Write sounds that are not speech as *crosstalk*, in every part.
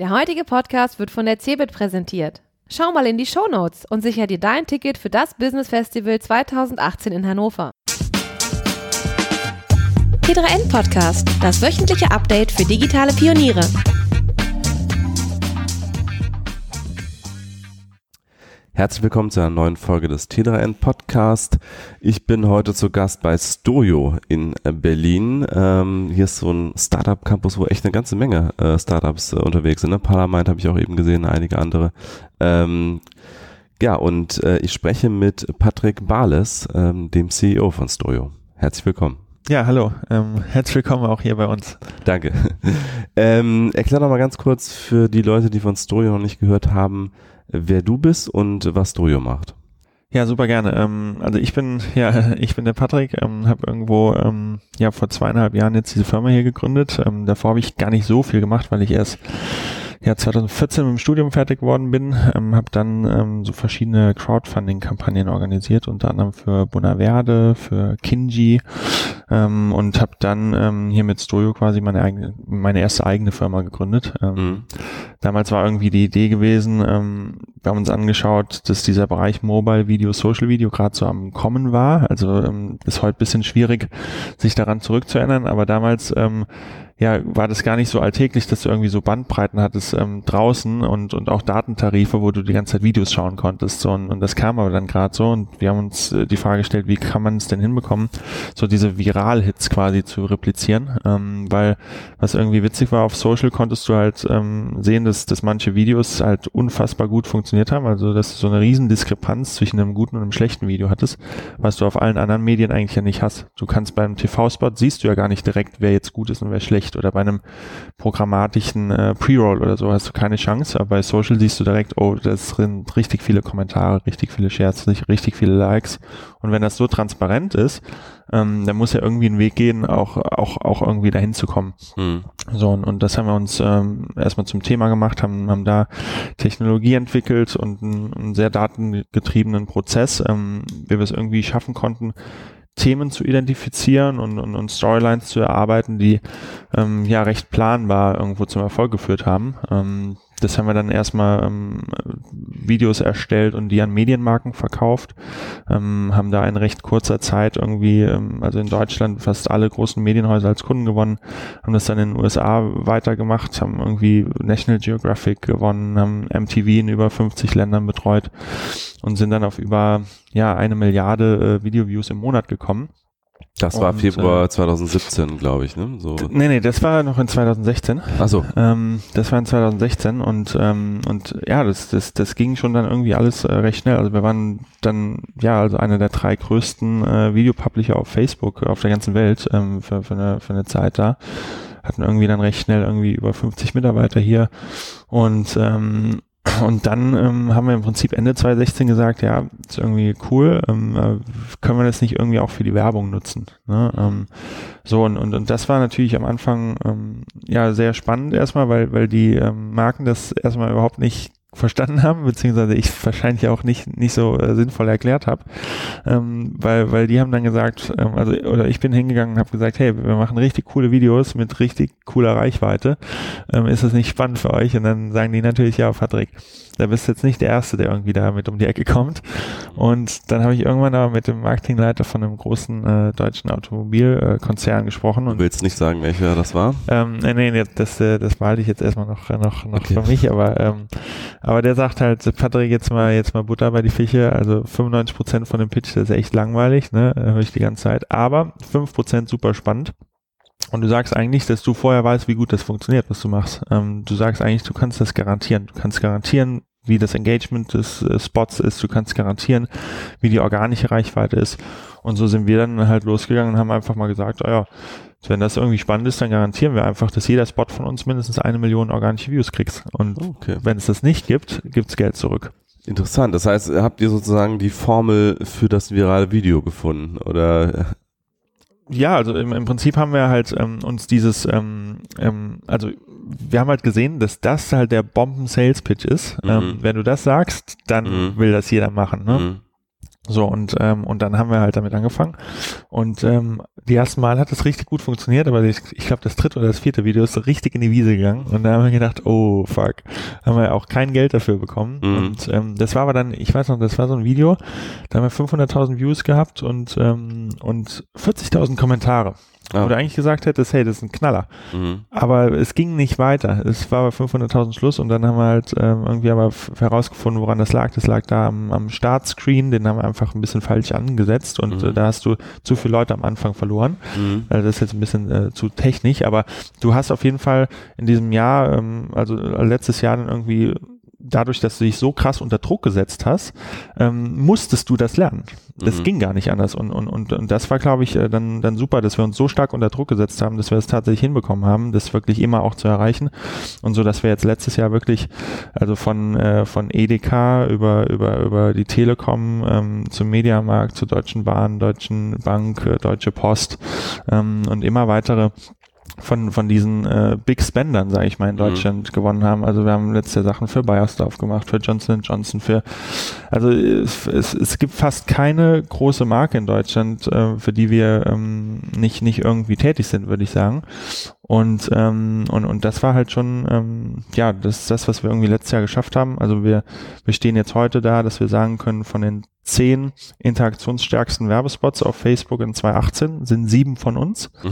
Der heutige Podcast wird von der CeBIT präsentiert. Schau mal in die Shownotes und sicher dir dein Ticket für das Business Festival 2018 in Hannover. T3N Podcast, das wöchentliche Update für digitale Pioniere. Herzlich willkommen zu einer neuen Folge des T3N Podcast. Ich bin heute zu Gast bei Stojo in Berlin. Ähm, hier ist so ein Startup Campus, wo echt eine ganze Menge äh, Startups äh, unterwegs sind. Ne? Parlament habe ich auch eben gesehen, einige andere. Ähm, ja, und äh, ich spreche mit Patrick Barles, ähm, dem CEO von Stojo. Herzlich willkommen. Ja, hallo. Ähm, herzlich willkommen auch hier bei uns. Danke. *laughs* ähm, erklär doch mal ganz kurz für die Leute, die von Stojo noch nicht gehört haben, wer du bist und was Dojo macht. Ja, super gerne. Ähm, also ich bin, *laughs* ja, ich bin der Patrick, ähm, habe irgendwo ähm, ja vor zweieinhalb Jahren jetzt diese Firma hier gegründet. Ähm, davor habe ich gar nicht so viel gemacht, weil ich erst ja 2014 mit dem Studium fertig geworden bin, ähm, habe dann ähm, so verschiedene Crowdfunding-Kampagnen organisiert, unter anderem für Bonaverde, für Kinji ähm, und habe dann ähm, hier mit Stojo quasi meine eigene, meine erste eigene Firma gegründet. Ähm, mhm. Damals war irgendwie die Idee gewesen, ähm, wir haben uns angeschaut, dass dieser Bereich Mobile Video, Social Video gerade so am Kommen war. Also ähm, ist heute bisschen schwierig, sich daran zurückzuerinnern, aber damals ähm, ja, war das gar nicht so alltäglich, dass du irgendwie so Bandbreiten hattest ähm, draußen und, und auch Datentarife, wo du die ganze Zeit Videos schauen konntest. So, und, und das kam aber dann gerade so und wir haben uns äh, die Frage gestellt, wie kann man es denn hinbekommen, so diese Viral-Hits quasi zu replizieren, ähm, weil was irgendwie witzig war, auf Social konntest du halt ähm, sehen, dass, dass manche Videos halt unfassbar gut funktioniert haben, also dass du so eine riesen Diskrepanz zwischen einem guten und einem schlechten Video hattest, was du auf allen anderen Medien eigentlich ja nicht hast. Du kannst beim TV-Spot siehst du ja gar nicht direkt, wer jetzt gut ist und wer schlecht schlecht oder bei einem programmatischen äh, Pre-Roll oder so hast du keine Chance, aber bei Social siehst du direkt, oh, das sind richtig viele Kommentare, richtig viele Shares, richtig viele Likes und wenn das so transparent ist, ähm, dann muss ja irgendwie ein Weg gehen, auch, auch, auch irgendwie dahin zu kommen. Mhm. So, und, und das haben wir uns ähm, erstmal zum Thema gemacht, haben, haben da Technologie entwickelt und einen, einen sehr datengetriebenen Prozess, ähm, wie wir es irgendwie schaffen konnten, Themen zu identifizieren und, und, und Storylines zu erarbeiten, die ähm, ja recht planbar irgendwo zum Erfolg geführt haben. Ähm, das haben wir dann erstmal ähm, Videos erstellt und die an Medienmarken verkauft, ähm, haben da in recht kurzer Zeit irgendwie, ähm, also in Deutschland fast alle großen Medienhäuser als Kunden gewonnen, haben das dann in den USA weitergemacht, haben irgendwie National Geographic gewonnen, haben MTV in über 50 Ländern betreut und sind dann auf über ja eine Milliarde äh, Videoviews im Monat gekommen. Das war und, Februar äh, 2017, glaube ich, ne? So. Nee, nee, das war noch in 2016. Ach so. Ähm, das war in 2016 und, ähm, und ja, das, das, das ging schon dann irgendwie alles äh, recht schnell. Also wir waren dann, ja, also einer der drei größten äh, Videopublisher auf Facebook auf der ganzen Welt ähm, für, für, eine, für eine Zeit da. Hatten irgendwie dann recht schnell irgendwie über 50 Mitarbeiter hier und ähm, und dann ähm, haben wir im Prinzip Ende 2016 gesagt, ja, ist irgendwie cool, ähm, äh, können wir das nicht irgendwie auch für die Werbung nutzen. Ne? Ähm, so, und, und, und das war natürlich am Anfang ähm, ja sehr spannend erstmal, weil, weil die ähm, Marken das erstmal überhaupt nicht verstanden haben, beziehungsweise ich wahrscheinlich auch nicht, nicht so äh, sinnvoll erklärt habe, ähm, weil, weil die haben dann gesagt, ähm, also, oder ich bin hingegangen und habe gesagt, hey, wir machen richtig coole Videos mit richtig cooler Reichweite, ähm, ist das nicht spannend für euch? Und dann sagen die natürlich, ja, Patrick, da bist du jetzt nicht der Erste, der irgendwie damit um die Ecke kommt. Und dann habe ich irgendwann aber mit dem Marketingleiter von einem großen äh, deutschen Automobilkonzern äh, gesprochen. Und, du willst nicht sagen, welcher das war? Ähm, nee, nee, das, äh, das behalte ich jetzt erstmal noch, noch, noch okay. für mich, aber, ähm, aber der sagt halt, Patrick, jetzt mal, jetzt mal Butter bei die Fische, also 95 Prozent von dem Pitch, das ist echt langweilig, ne, höre ich die ganze Zeit, aber 5 Prozent super spannend. Und du sagst eigentlich, dass du vorher weißt, wie gut das funktioniert, was du machst. Ähm, du sagst eigentlich, du kannst das garantieren. Du kannst garantieren, wie das Engagement des äh, Spots ist. Du kannst garantieren, wie die organische Reichweite ist. Und so sind wir dann halt losgegangen und haben einfach mal gesagt, oh ja, wenn das irgendwie spannend ist, dann garantieren wir einfach, dass jeder Spot von uns mindestens eine Million organische Views kriegt. Und okay. wenn es das nicht gibt, gibt's Geld zurück. Interessant. Das heißt, habt ihr sozusagen die Formel für das virale Video gefunden? Oder ja, also im, im Prinzip haben wir halt ähm, uns dieses, ähm, ähm, also wir haben halt gesehen, dass das halt der Bomben-Sales-Pitch ist. Mhm. Ähm, wenn du das sagst, dann mhm. will das jeder machen. Ne? Mhm. So, und, ähm, und dann haben wir halt damit angefangen. Und ähm, die ersten Mal hat es richtig gut funktioniert, aber ich, ich glaube, das dritte oder das vierte Video ist so richtig in die Wiese gegangen. Und da haben wir gedacht, oh fuck, haben wir auch kein Geld dafür bekommen. Mhm. Und ähm, das war aber dann, ich weiß noch, das war so ein Video, da haben wir 500.000 Views gehabt und, ähm, und 40.000 Kommentare. Ah. Wo du eigentlich gesagt hättest, hey, das ist ein Knaller. Mhm. Aber es ging nicht weiter. Es war bei 500.000 Schluss und dann haben wir halt ähm, irgendwie aber herausgefunden, woran das lag. Das lag da am, am Startscreen, den haben wir einfach ein bisschen falsch angesetzt und Mhm. äh, da hast du zu viele Leute am Anfang verloren. Mhm. Also das ist jetzt ein bisschen äh, zu technisch, aber du hast auf jeden Fall in diesem Jahr, ähm, also äh, letztes Jahr dann irgendwie dadurch, dass du dich so krass unter Druck gesetzt hast, ähm, musstest du das lernen. Das Mhm. ging gar nicht anders. Und, und, und, und das war, glaube ich, äh, dann, dann super, dass wir uns so stark unter Druck gesetzt haben, dass wir es tatsächlich hinbekommen haben, das wirklich immer auch zu erreichen. Und so, dass wir jetzt letztes Jahr wirklich, also von, äh, von EDK über, über, über die Telekom ähm, zum Mediamarkt, zur Deutschen Bahn, Deutschen Bank, äh, Deutsche Post ähm, und immer weitere von, von diesen äh, Big Spendern, sage ich mal, in Mhm. Deutschland gewonnen haben. Also wir haben letzte Sachen für Bayersdorf gemacht, für Johnson Johnson, für also es, es, es gibt fast keine große Marke in Deutschland, äh, für die wir ähm, nicht, nicht irgendwie tätig sind, würde ich sagen. Und, ähm, und, und das war halt schon, ähm, ja, das ist das, was wir irgendwie letztes Jahr geschafft haben. Also wir, wir stehen jetzt heute da, dass wir sagen können, von den zehn interaktionsstärksten Werbespots auf Facebook in 2018 sind sieben von uns Mhm.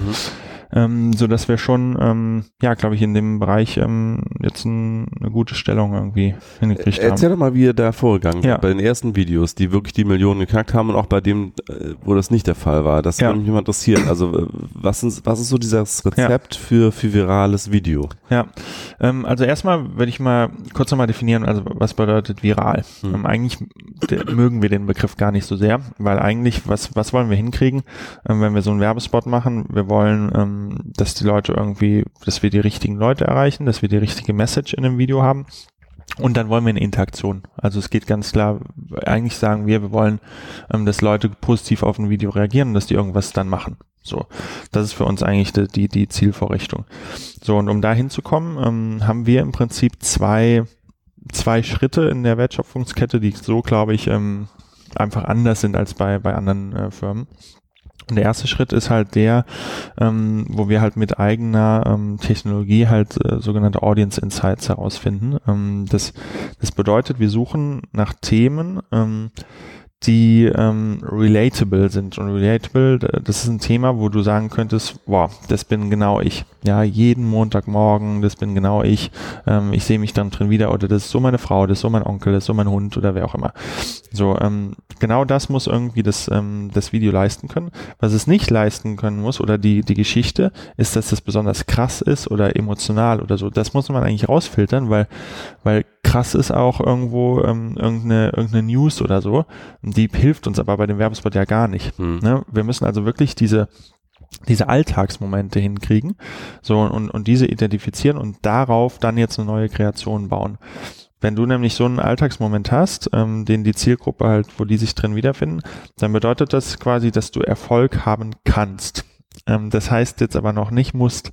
ähm, so dass wir schon, ähm, ja, glaube ich, in dem Bereich ähm, jetzt ein, eine gute Stellung irgendwie hingekriegt Erzähl haben. doch mal, wie ihr da vorgegangen Ja. seid, bei den ersten Videos, die wirklich die Millionen geknackt haben und auch bei dem, äh, wo das nicht der Fall war. Das Ja. würde mich mal interessieren. Also äh, was ist, was ist so dieses Rezept für, für virales Video? Ja, ähm, also erstmal würde ich mal kurz nochmal definieren, also was bedeutet viral. Hm. Ähm, eigentlich mögen wir den Begriff gar nicht so sehr, weil eigentlich, was, was wollen wir hinkriegen, ähm, wenn wir so einen Werbespot machen? Wir wollen, ähm, dass die Leute irgendwie, dass wir die richtigen Leute erreichen, dass wir die richtige Message in dem Video haben. Und dann wollen wir eine Interaktion. Also es geht ganz klar, eigentlich sagen wir, wir wollen, ähm, dass Leute positiv auf ein Video reagieren und dass die irgendwas dann machen. So, das ist für uns eigentlich die, die, die Zielvorrichtung. So, und um da hinzukommen, ähm, haben wir im Prinzip zwei, zwei Schritte in der Wertschöpfungskette, die so, glaube ich, ähm, einfach anders sind als bei, bei anderen äh, Firmen. Und der erste Schritt ist halt der, ähm, wo wir halt mit eigener ähm, Technologie halt äh, sogenannte Audience Insights herausfinden. Ähm, das, das bedeutet, wir suchen nach Themen, ähm, die ähm, relatable sind. Und relatable, das ist ein Thema, wo du sagen könntest, wow, das bin genau ich. Ja, jeden Montagmorgen, das bin genau ich. Ähm, ich sehe mich dann drin wieder oder das ist so meine Frau, das ist so mein Onkel, das ist so mein Hund oder wer auch immer. So, ähm, genau das muss irgendwie das, ähm, das Video leisten können. Was es nicht leisten können muss oder die, die Geschichte ist, dass das besonders krass ist oder emotional oder so. Das muss man eigentlich rausfiltern, weil, weil krass ist auch irgendwo ähm, irgendeine, irgendeine News oder so. Die hilft uns aber bei dem Werbespot ja gar nicht. Hm. Ne? Wir müssen also wirklich diese diese Alltagsmomente hinkriegen, so und, und diese identifizieren und darauf dann jetzt eine neue Kreation bauen. Wenn du nämlich so einen Alltagsmoment hast, ähm, den die Zielgruppe halt, wo die sich drin wiederfinden, dann bedeutet das quasi, dass du Erfolg haben kannst. Ähm, das heißt jetzt aber noch nicht musst.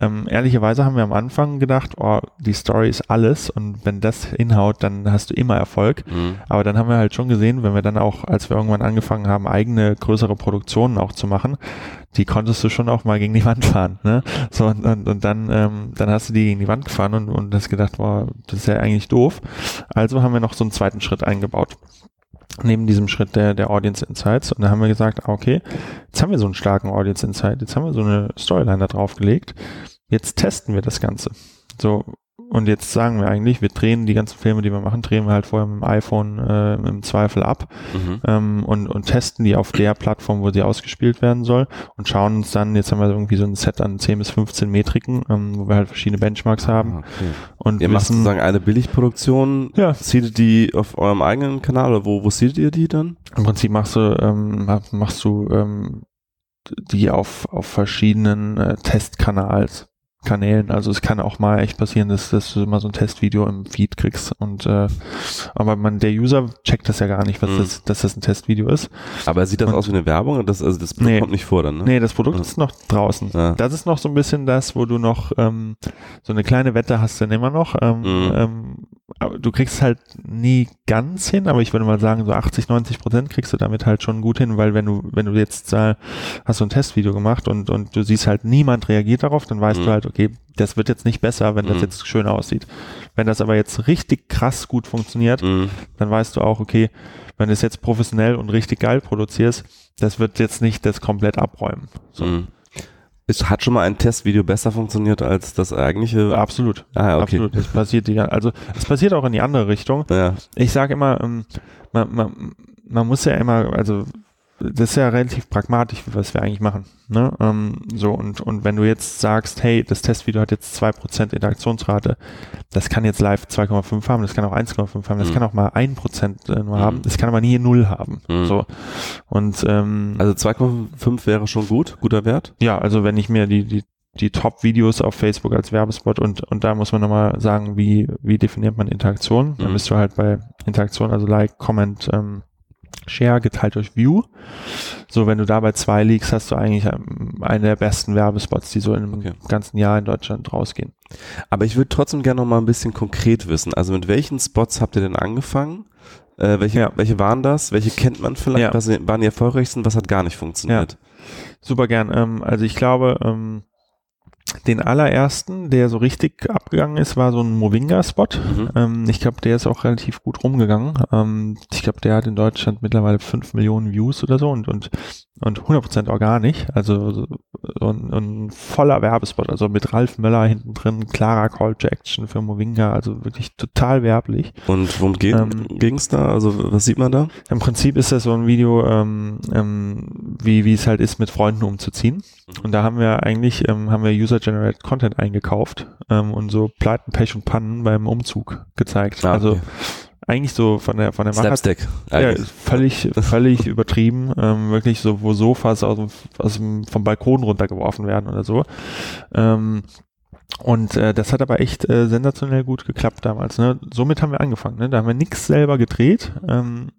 Ähm, ehrlicherweise haben wir am Anfang gedacht, oh, die Story ist alles und wenn das hinhaut, dann hast du immer Erfolg. Mhm. Aber dann haben wir halt schon gesehen, wenn wir dann auch, als wir irgendwann angefangen haben, eigene größere Produktionen auch zu machen, die konntest du schon auch mal gegen die Wand fahren. Ne? So und, und, und dann, ähm, dann hast du die gegen die Wand gefahren und, und hast gedacht, boah, das ist ja eigentlich doof. Also haben wir noch so einen zweiten Schritt eingebaut. Neben diesem Schritt der, der Audience Insights. Und da haben wir gesagt, ah, okay, jetzt haben wir so einen starken Audience Insight, jetzt haben wir so eine Storyline da drauf gelegt. Jetzt testen wir das Ganze. So, und jetzt sagen wir eigentlich, wir drehen die ganzen Filme, die wir machen, drehen wir halt vorher mit dem iPhone äh, im Zweifel ab Mhm. ähm, und, und testen die auf der Plattform, wo sie ausgespielt werden soll und schauen uns dann, jetzt haben wir irgendwie so ein Set an 10 bis 15 Metriken, ähm, wo wir halt verschiedene Benchmarks haben Ah, Okay. und Ihr macht wissen, sozusagen eine Billigproduktion, Ja. seedet die auf eurem eigenen Kanal oder wo, wo seedet ihr die dann? im Prinzip machst du, ähm, mach- machst du ähm, die auf, auf verschiedenen äh, Testkanals. Kanälen. Also es kann auch mal echt passieren, dass, dass du mal so ein Testvideo im Feed kriegst und äh, aber man, der User checkt das ja gar nicht, was Mhm. das, dass das ein Testvideo ist. Aber sieht das Und- aus wie eine Werbung? Das, also das Nee. kommt nicht vor dann, ne? Nee, das Produkt Ja. ist noch draußen. Ja. Das ist noch so ein bisschen das, wo du noch ähm, so eine kleine Wette hast dann immer noch. Ähm, Mhm. ähm, aber du kriegst halt nie ganz hin, aber ich würde mal sagen, so 80, 90 Prozent kriegst du damit halt schon gut hin, weil wenn du, wenn du jetzt äh, hast so ein Testvideo gemacht und, und du siehst halt, niemand reagiert darauf, dann weißt Mhm. du halt, okay, das wird jetzt nicht besser, wenn das Mhm. jetzt schön aussieht. Wenn das aber jetzt richtig krass gut funktioniert, Mhm. dann weißt du auch, okay, wenn du es jetzt professionell und richtig geil produzierst, das wird jetzt nicht das komplett abräumen. So. Es hat schon mal ein Testvideo besser funktioniert als das eigentliche. Absolut. Ah, okay. Absolut. Das passiert die, also es passiert auch in die andere Richtung. Ja. Ich sage immer, ähm, man, man, man muss ja immer, also das ist ja relativ pragmatisch, was wir eigentlich machen. Ne? Ähm, so und, und wenn du jetzt sagst, hey, das Testvideo hat jetzt 2% Interaktionsrate, das kann jetzt live 2,5 haben, das kann auch 1,5 haben, das Mhm. kann auch mal 1% äh, nur Mhm. haben, das kann aber nie 0 haben. Mhm. So. Und ähm, Also 2,5 wäre schon gut, guter Wert. ja, also wenn ich mir die, die, die Top-Videos auf Facebook als Werbespot und, und da muss man nochmal sagen, wie, wie definiert man Interaktion? Dann Mhm. bist du halt bei Interaktion, also Like, Comment, ähm, Share geteilt durch View. So, wenn du da bei zwei liegst, hast du eigentlich ähm, einen der besten Werbespots, die so im Okay. ganzen Jahr in Deutschland rausgehen. Aber ich würde trotzdem gerne noch mal ein bisschen konkret wissen. Also mit welchen Spots habt ihr denn angefangen? Äh, welche, Ja. welche waren das? Welche kennt man vielleicht? Ja. Was waren die erfolgreichsten? Was hat gar nicht funktioniert? Super gern. Ähm, also ich glaube, ähm, den allerersten, der so richtig abgegangen ist, war so ein Movinga-Spot. Mhm. Ähm, ich glaube, der ist auch relativ gut rumgegangen. Ähm, ich glaube, der hat in Deutschland mittlerweile 5 Millionen Views oder so und, und, und 100% organisch. Also so so ein, voller Werbespot, also mit Ralf Möller hinten drin, klarer Call to Action für Movinga, also wirklich total werblich. Und worum geht Ähm, ging's da? Also was sieht man da? Im Prinzip ist das so ein Video, ähm, ähm, wie, wie es halt ist, mit Freunden umzuziehen. Und da haben wir eigentlich, ähm, haben wir User-Generated Content eingekauft ähm, und so Pleiten, Pech und Pannen beim Umzug gezeigt. Ah, also okay. eigentlich so von der von der Machart Slapstick. ja, eigentlich. ist völlig, völlig *laughs* übertrieben. Ähm, wirklich so, wo Sofas aus dem, aus dem, vom Balkon runtergeworfen werden oder so. Ähm, und äh, das hat aber echt äh, sensationell gut geklappt damals. Ne? Somit haben wir angefangen. Ne? Da haben wir nichts selber gedreht. Ähm,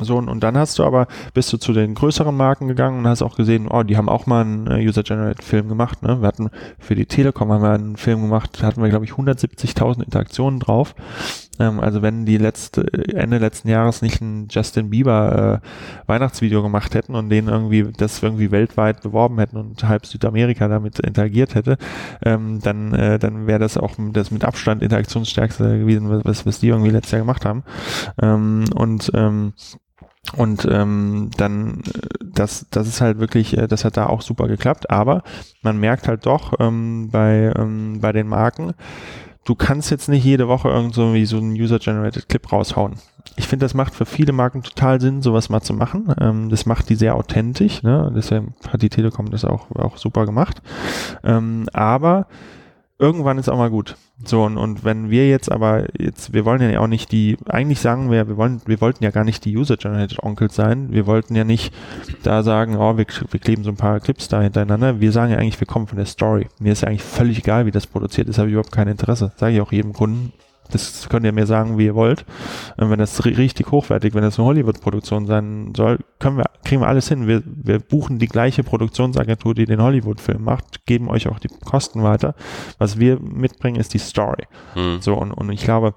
so, und, dann hast du aber, bist du zu den größeren Marken gegangen und hast auch gesehen, oh, die haben auch mal einen äh, User-Generated-Film gemacht. Ne? Wir hatten für die Telekom haben wir einen Film gemacht, da hatten wir, glaube ich, 170.000 Interaktionen drauf. Ähm, also wenn die letzte, Ende letzten Jahres nicht ein Justin Bieber äh, Weihnachtsvideo gemacht hätten und den irgendwie, das irgendwie weltweit beworben hätten und halb Südamerika damit interagiert hätte, ähm, dann, äh, dann wäre das auch das mit Abstand interaktionsstärkste gewesen, was, was die irgendwie letztes Jahr gemacht haben. Ähm, und ähm, und ähm, dann, äh, das, das ist halt wirklich, äh, das hat da auch super geklappt, aber man merkt halt doch ähm, bei, ähm, bei den Marken, du kannst jetzt nicht jede Woche irgend so einen User-Generated Clip raushauen. Ich finde, das macht für viele Marken total Sinn, sowas mal zu machen. Ähm, das macht die sehr authentisch, ne? Deshalb hat die Telekom das auch, auch super gemacht. Ähm, aber irgendwann ist auch mal gut. So, und, und wenn wir jetzt aber jetzt, wir wollen ja auch nicht die, eigentlich sagen wir, wir wollen, wir wollten ja gar nicht die User-Generated Onkels sein. Wir wollten ja nicht da sagen, oh, wir, wir kleben so ein paar Clips da hintereinander. Wir sagen ja eigentlich, wir kommen von der Story. Mir ist ja eigentlich völlig egal, wie das produziert ist, habe ich überhaupt kein Interesse. Sage ich auch jedem Kunden. Das könnt ihr mir sagen, wie ihr wollt. Und wenn das ri- richtig hochwertig, wenn das eine Hollywood-Produktion sein soll, können wir, kriegen wir alles hin. Wir, wir buchen die gleiche Produktionsagentur, die den Hollywood-Film macht, geben euch auch die Kosten weiter. Was wir mitbringen, ist die Story. Hm. So, und, und ich glaube,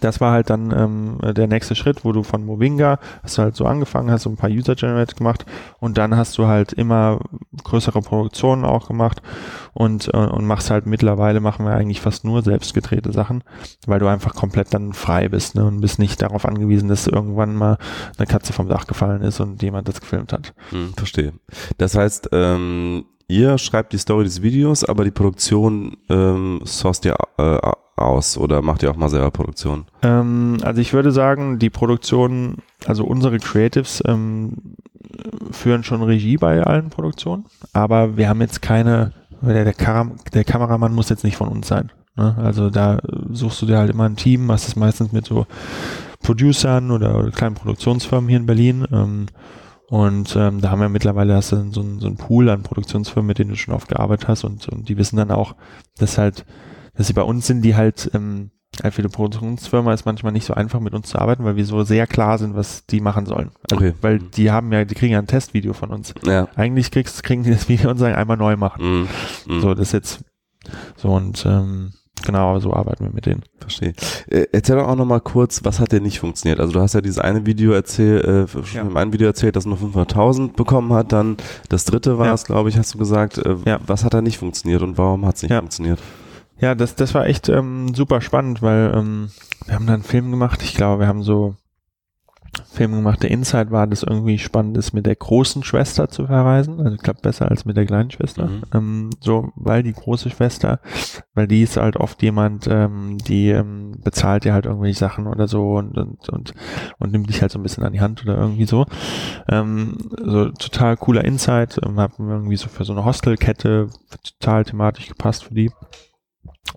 das war halt dann ähm, der nächste Schritt, wo du von Movinga hast du halt so angefangen, hast so ein paar User-Generated gemacht und dann hast du halt immer größere Produktionen auch gemacht und, äh, und machst halt mittlerweile machen wir eigentlich fast nur selbst gedrehte Sachen, weil du einfach komplett dann frei bist ne, und bist nicht darauf angewiesen, dass irgendwann mal eine Katze vom Dach gefallen ist und jemand das gefilmt hat. Hm, verstehe. Das heißt, ähm, ihr schreibt die Story des Videos, aber die Produktion ähm, sourced ihr äh, aus oder macht ihr auch mal selber Produktion? Ähm, also ich würde sagen, die Produktion, also unsere Creatives ähm, führen schon Regie bei allen Produktionen, aber wir haben jetzt keine, der, der, Karam, der Kameramann muss jetzt nicht von uns sein. Ne? Also da suchst du dir halt immer ein Team, machst es meistens mit so Producern oder, oder kleinen Produktionsfirmen hier in Berlin. Ähm, und ähm, da haben wir mittlerweile hast du so ein, so ein Pool an Produktionsfirmen, mit denen du schon oft gearbeitet hast und, und die wissen dann auch, dass halt, dass sie bei uns sind, die halt ähm, halt für die Produktionsfirma ist manchmal nicht so einfach mit uns zu arbeiten, weil wir so sehr klar sind, was die machen sollen. Also, Okay. Weil die haben ja, die kriegen ja ein Testvideo von uns. Ja. Eigentlich kriegst, kriegen die das Video und sagen, einmal neu machen. Hm, hm. So, das ist jetzt so und ähm, genau, so arbeiten wir mit denen. Verstehe. Äh, erzähl doch auch nochmal kurz, was hat denn nicht funktioniert? Also du hast ja dieses eine Video erzählt, äh, schon Ja. im einen Video erzählt, dass nur 500.000 bekommen hat, dann das dritte war Ja. es, glaube ich, hast du gesagt. Äh, Ja. Was hat da nicht funktioniert und warum hat es nicht Ja. funktioniert? Ja, das, das war echt ähm, super spannend, weil ähm, wir haben da einen Film gemacht. Ich glaube, wir haben so Film gemacht. Der Insight war, dass irgendwie spannend ist, mit der großen Schwester zu verreisen. Also klappt besser als mit der kleinen Schwester. Mhm. Ähm, so, weil die große Schwester, weil die ist halt oft jemand, ähm, die ähm, bezahlt dir halt irgendwelche Sachen oder so und, und, und, und nimmt dich halt so ein bisschen an die Hand oder irgendwie so. Ähm, so total cooler Insight. Ähm, haben irgendwie so für so eine Hostelkette total thematisch gepasst für die.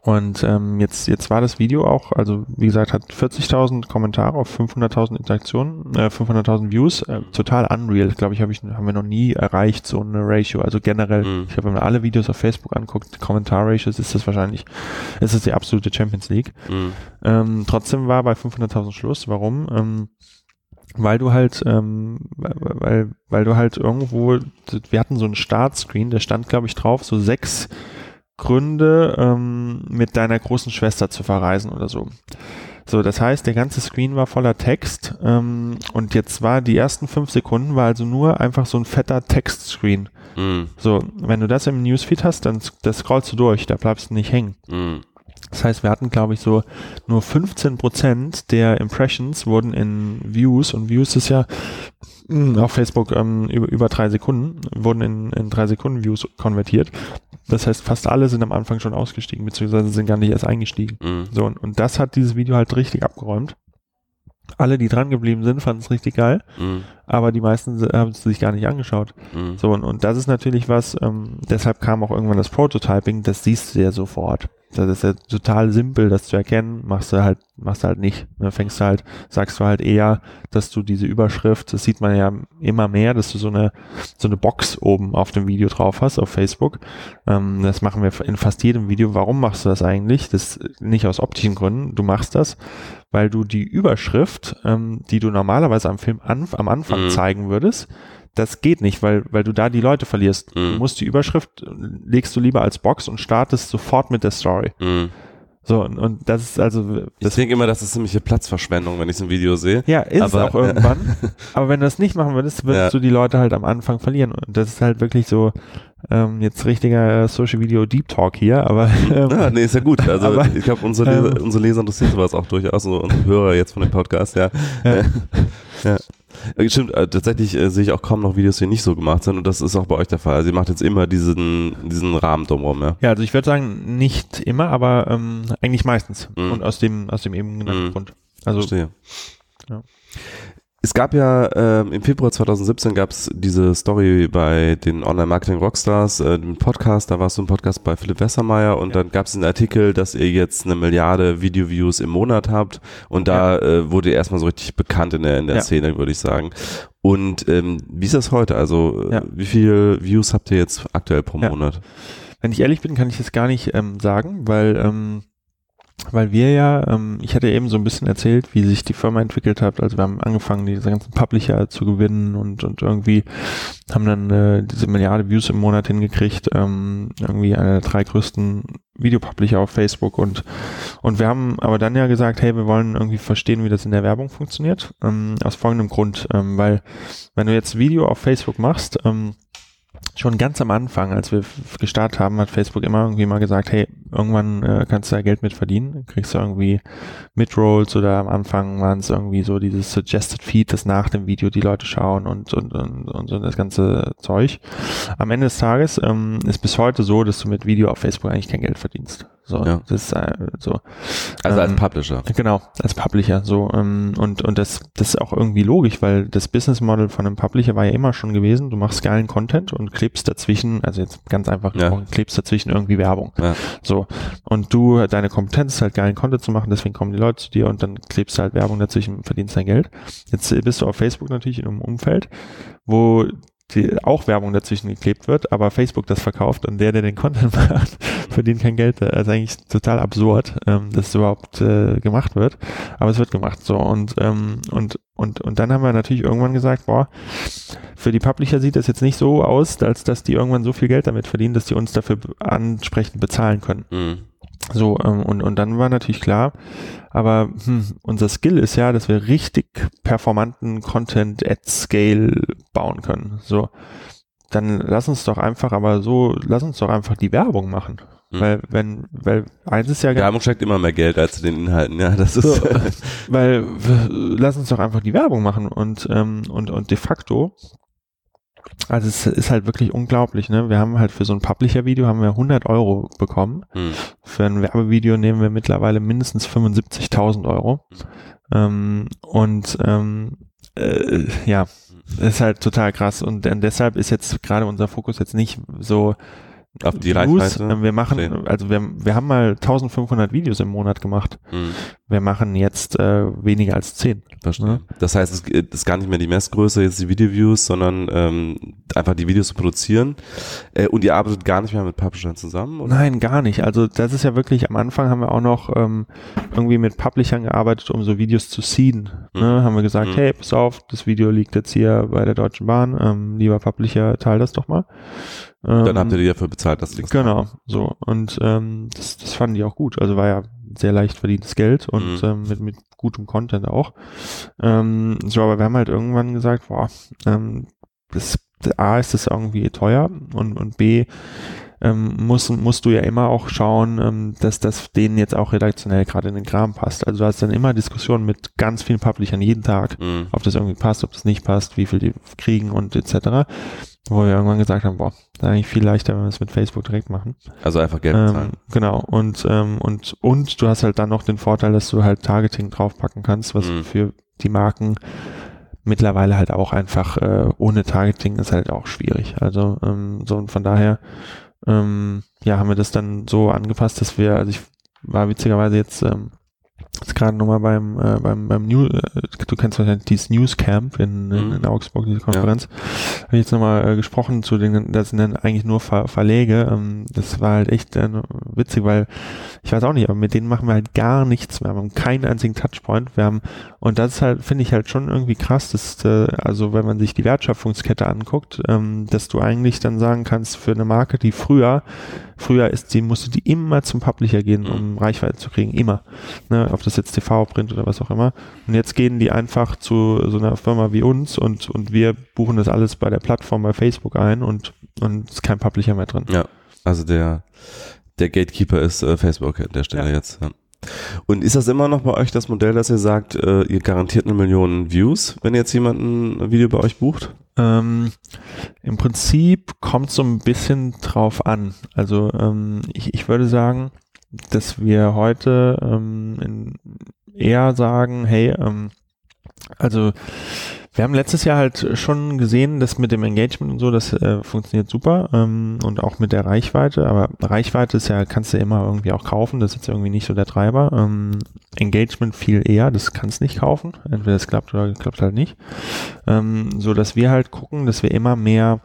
Und ähm, jetzt, jetzt war das Video auch, also wie gesagt, hat 40.000 Kommentare auf 500.000 Interaktionen, äh, 500.000 Views, äh, total unreal. Glaube ich, hab ich, haben wir noch nie erreicht, so eine Ratio. Also generell, Mhm. ich glaube, wenn man alle Videos auf Facebook anguckt, Kommentar-Ratios, ist das wahrscheinlich, ist das die absolute Champions League. Mhm. Ähm, trotzdem war bei 500.000 Schluss. Warum? Ähm, weil du halt, ähm, weil, weil, du halt irgendwo, wir hatten so einen Startscreen, der stand, glaube ich, drauf, so sechs Gründe, ähm, mit deiner großen Schwester zu verreisen oder so. So, das heißt, der ganze Screen war voller Text ähm, und jetzt war die ersten fünf Sekunden war also nur einfach so ein fetter Textscreen. Mhm. So, wenn du das im Newsfeed hast, dann das scrollst du durch, da bleibst du nicht hängen. Mhm. Das heißt, wir hatten, glaube ich, so nur 15% der Impressions wurden in Views und Views ist ja mh, auf Facebook ähm, über, über drei Sekunden, wurden in, in drei Sekunden Views konvertiert. Das heißt, fast alle sind am Anfang schon ausgestiegen, beziehungsweise sind gar nicht erst eingestiegen. Mhm. So, und, und das hat dieses Video halt richtig abgeräumt. Alle, die dran geblieben sind, fanden es richtig geil, Mhm. aber die meisten haben es sich gar nicht angeschaut. Mhm. So, und, und das ist natürlich was, ähm, deshalb kam auch irgendwann das Prototyping, das siehst du ja sofort. Das ist ja total simpel, das zu erkennen, machst du halt, machst du halt nicht. Ne, fängst du halt, sagst du halt eher, dass du diese Überschrift, das sieht man ja immer mehr, dass du so eine, so eine Box oben auf dem Video drauf hast, auf Facebook. Ähm, das machen wir in fast jedem Video. Warum machst du das eigentlich? Das nicht aus optischen Gründen. Du machst das, weil du die Überschrift, ähm, die du normalerweise am Film an, am Anfang Mhm. zeigen würdest, das geht nicht, weil, weil du da die Leute verlierst. Mhm. Du musst die Überschrift, äh, legst du lieber als Box und startest sofort mit der Story. Mhm. So, und, und das ist also, Ich das, denke immer, das ist ziemliche Platzverschwendung, wenn ich so ein Video sehe. ja, ist aber, es auch *laughs* irgendwann. aber wenn du das nicht machen würdest, würdest Ja. du die Leute halt am Anfang verlieren. Und das ist halt wirklich so, ähm, jetzt richtiger Social Video Deep Talk hier, aber, *laughs* ähm, Ja, nee, ist ja gut. Also Aber, ich glaube, unsere, Leser, ähm, unsere Leser interessiert sowas auch durchaus, so unsere Hörer jetzt von dem Podcast, ja. Ja. *laughs* ja. Äh, Stimmt, äh, tatsächlich äh, sehe ich auch kaum noch Videos, die nicht so gemacht sind und das ist auch bei euch der Fall. Also ihr macht jetzt immer diesen, diesen Rahmen drumherum, ja. ja, also ich würde sagen, nicht immer, aber ähm, eigentlich meistens. Mhm. Und aus dem, aus dem eben genannten Mhm. Grund. Also, Verstehe. Ja. Es gab ja ähm, im Februar 2017 gab es diese Story bei den Online-Marketing-Rockstars, äh, dem Podcast, da warst du im Podcast bei Philipp Wessermeier und Ja. dann gab es einen Artikel, dass ihr jetzt eine Milliarde Video-Views im Monat habt und da äh, wurde ihr erstmal so richtig bekannt in der, in der Ja. Szene, würde ich sagen. Und ähm, wie ist das heute? Also äh, Ja. wie viele Views habt ihr jetzt aktuell pro Ja. Monat? Wenn ich ehrlich bin, kann ich das gar nicht ähm, sagen, weil ähm, weil wir ja, ähm, ich hatte eben so ein bisschen erzählt, wie sich die Firma entwickelt hat. Also wir haben angefangen, diese ganzen Publisher zu gewinnen und, und irgendwie haben dann äh, diese Milliarde Views im Monat hingekriegt, ähm, irgendwie einer der drei größten Videopublisher auf Facebook und und wir haben aber dann ja gesagt, hey, wir wollen irgendwie verstehen, wie das in der Werbung funktioniert. Ähm, aus folgendem Grund, ähm, weil wenn du jetzt Video auf Facebook machst, ähm, schon ganz am Anfang, als wir gestartet haben, hat Facebook immer irgendwie mal gesagt, hey, irgendwann äh, kannst du da Geld mit verdienen, kriegst du irgendwie Midrolls oder am Anfang waren es irgendwie so dieses Suggested Feed, das nach dem Video die Leute schauen und und und, und so das ganze Zeug. Am Ende des Tages ähm, ist bis heute so, dass du mit Video auf Facebook eigentlich kein Geld verdienst. So, Ja. das ist äh, so. Also als Ähm, Publisher. Genau, als Publisher so ähm, und und das das ist auch irgendwie logisch, weil das Business Model von einem Publisher war ja immer schon gewesen, du machst geilen Content und klebst dazwischen, also jetzt ganz einfach Ja. klebst dazwischen irgendwie Werbung. Ja. So und du deine Kompetenz ist halt geilen Content zu machen, deswegen kommen die Leute zu dir und dann klebst du halt Werbung dazwischen, und verdienst dein Geld. Jetzt bist du auf Facebook natürlich in einem Umfeld, wo die auch Werbung dazwischen geklebt wird, aber Facebook das verkauft und der, der den Content *laughs* macht, verdient kein Geld. Das ist eigentlich total absurd, ähm, dass es überhaupt äh, gemacht wird. Aber es wird gemacht. So und ähm, und und und dann haben wir natürlich irgendwann gesagt, boah, für die Publisher sieht das jetzt nicht so aus, als dass die irgendwann so viel Geld damit verdienen, dass die uns dafür ansprechend bezahlen können. Mhm. So, ähm, und, und dann war natürlich klar, aber hm, unser Skill ist ja, dass wir richtig performanten Content at Scale bauen können. So, dann lass uns doch einfach, aber so, lass uns doch einfach die Werbung machen. Mhm. Weil, wenn, weil eins ist ja Werbung steckt immer mehr Geld als den Inhalten, ja, das ist. so, *laughs* weil lass uns doch einfach die Werbung machen und, ähm, und, und de facto, also es ist halt wirklich unglaublich, ne? Wir haben halt für so ein Publisher-Video haben wir 100 Euro bekommen. Hm. Für ein Werbevideo nehmen wir mittlerweile mindestens 75.000 Euro. Ähm, und ähm, äh, ja, ist halt total krass. Und dann deshalb ist jetzt gerade unser Fokus jetzt nicht so Auf die Views. Reichweite. Ähm, Wir machen, also wir, wir haben mal 1500 Videos im Monat gemacht. Hm. Wir machen jetzt äh, weniger als 10. Verstehe. Ja. Das heißt, es ist gar nicht mehr die Messgröße, jetzt die Videoviews, sondern ähm, einfach die Videos zu produzieren. Äh, und ihr arbeitet gar nicht mehr mit Publishern zusammen? Oder? Nein, gar nicht. Also das ist ja wirklich, am Anfang haben wir auch noch ähm, irgendwie mit Publishern gearbeitet, um so Videos zu seeden. Ne? Mhm. Haben wir gesagt, Mhm. hey, pass auf, das Video liegt jetzt hier bei der Deutschen Bahn, ähm, lieber Publisher, teil das doch mal. Ähm, Dann habt ihr die dafür bezahlt, dass Links Genau, so. Und ähm, das, das fanden die auch gut. Also war ja sehr leicht verdientes Geld und Mhm. ähm, mit, mit gutem Content auch. Ähm, so, aber wir haben halt irgendwann gesagt, boah, ähm, das, A ist das irgendwie teuer und, und B ähm, musst, musst du ja immer auch schauen, ähm, dass das denen jetzt auch redaktionell gerade in den Kram passt. Also du hast dann immer Diskussionen mit ganz vielen Publishern jeden Tag Hm. ob das irgendwie passt, ob das nicht passt, wie viel die kriegen und etc. Wo wir irgendwann gesagt haben, boah, das ist eigentlich viel leichter, wenn wir es mit Facebook direkt machen. Also einfach Geld Ähm, bezahlen. genau. Und, ähm, und, und du hast halt dann noch den Vorteil, dass du halt Targeting draufpacken kannst, was Mhm. für die Marken mittlerweile halt auch einfach äh, ohne Targeting ist halt auch schwierig. Also ähm, so und von daher ähm, ja haben wir das dann so angepasst, dass wir, also ich war witzigerweise jetzt ähm, jetzt gerade nochmal beim äh, beim beim New, äh, du kennst wahrscheinlich dieses News Camp in, in, Mhm. in Augsburg diese Konferenz, habe ich jetzt nochmal äh, gesprochen zu den, das sind dann eigentlich nur Ver Verläge. Ähm, das war halt echt äh, witzig, weil ich weiß auch nicht, aber mit denen machen wir halt gar nichts. Wir haben keinen einzigen Touchpoint. Wir haben und das ist halt finde ich halt schon irgendwie krass, dass äh, also wenn man sich die Wertschöpfungskette anguckt, ähm, dass du eigentlich dann sagen kannst für eine Marke, die früher früher ist, die musste die immer zum Publisher gehen, um Reichweite zu kriegen, immer. Ne, ob das jetzt TV, Print oder was auch immer. Und jetzt gehen die einfach zu so einer Firma wie uns und, und wir buchen das alles bei der Plattform bei Facebook ein und, und ist kein Publisher mehr drin. Ja, also der, der Gatekeeper ist äh, Facebook an der Stelle Ja. jetzt. Ja. Und ist das immer noch bei euch das Modell, dass ihr sagt, äh, ihr garantiert eine Million Views, wenn jetzt jemand ein Video bei euch bucht? Ähm, Im Prinzip kommt so ein bisschen drauf an. Also ähm, ich, ich würde sagen, dass wir heute ähm, eher sagen, hey, ähm, also wir haben letztes Jahr halt schon gesehen, dass mit dem Engagement und so, das äh, funktioniert super ähm, und auch mit der Reichweite, aber Reichweite ist ja, kannst du immer irgendwie auch kaufen, das ist jetzt irgendwie nicht so der Treiber. Ähm, Engagement viel eher, das kannst nicht kaufen, entweder es klappt oder klappt halt nicht. Ähm, so dass wir halt gucken, dass wir immer mehr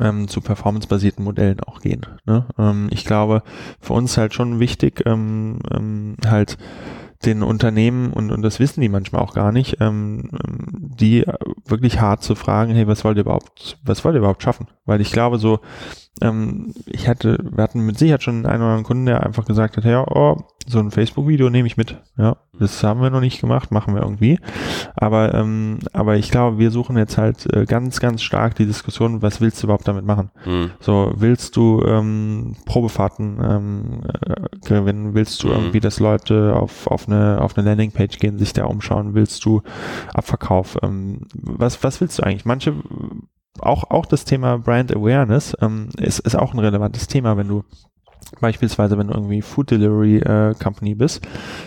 ähm, zu performancebasierten Modellen auch gehen. Ne? Ähm, ich glaube, für uns halt schon wichtig, ähm, ähm, halt den Unternehmen, und, und das wissen die manchmal auch gar nicht, ähm, ähm, die wirklich hart zu fragen, hey, was wollt ihr überhaupt, was wollt ihr überhaupt schaffen? Weil ich glaube so, ähm, ich hatte, wir hatten mit Sicherheit schon einen oder anderen Kunden, der einfach gesagt hat, ja, oh, so ein Facebook-Video nehme ich mit. Ja, das haben wir noch nicht gemacht, machen wir irgendwie. Aber, ähm, aber ich glaube, wir suchen jetzt halt äh, ganz, ganz stark die Diskussion, was willst du überhaupt damit machen? Hm. So, willst du ähm, Probefahrten ähm, äh, gewinnen? Willst du Mhm. irgendwie, dass Leute auf, auf eine, auf eine Landingpage gehen, sich da umschauen? Willst du Abverkauf? Ähm, was, was willst du eigentlich? Manche, auch, auch das Thema Brand Awareness ähm, ist, ist auch ein relevantes Thema, wenn du Beispielsweise, wenn du irgendwie Food Delivery äh, Company bist,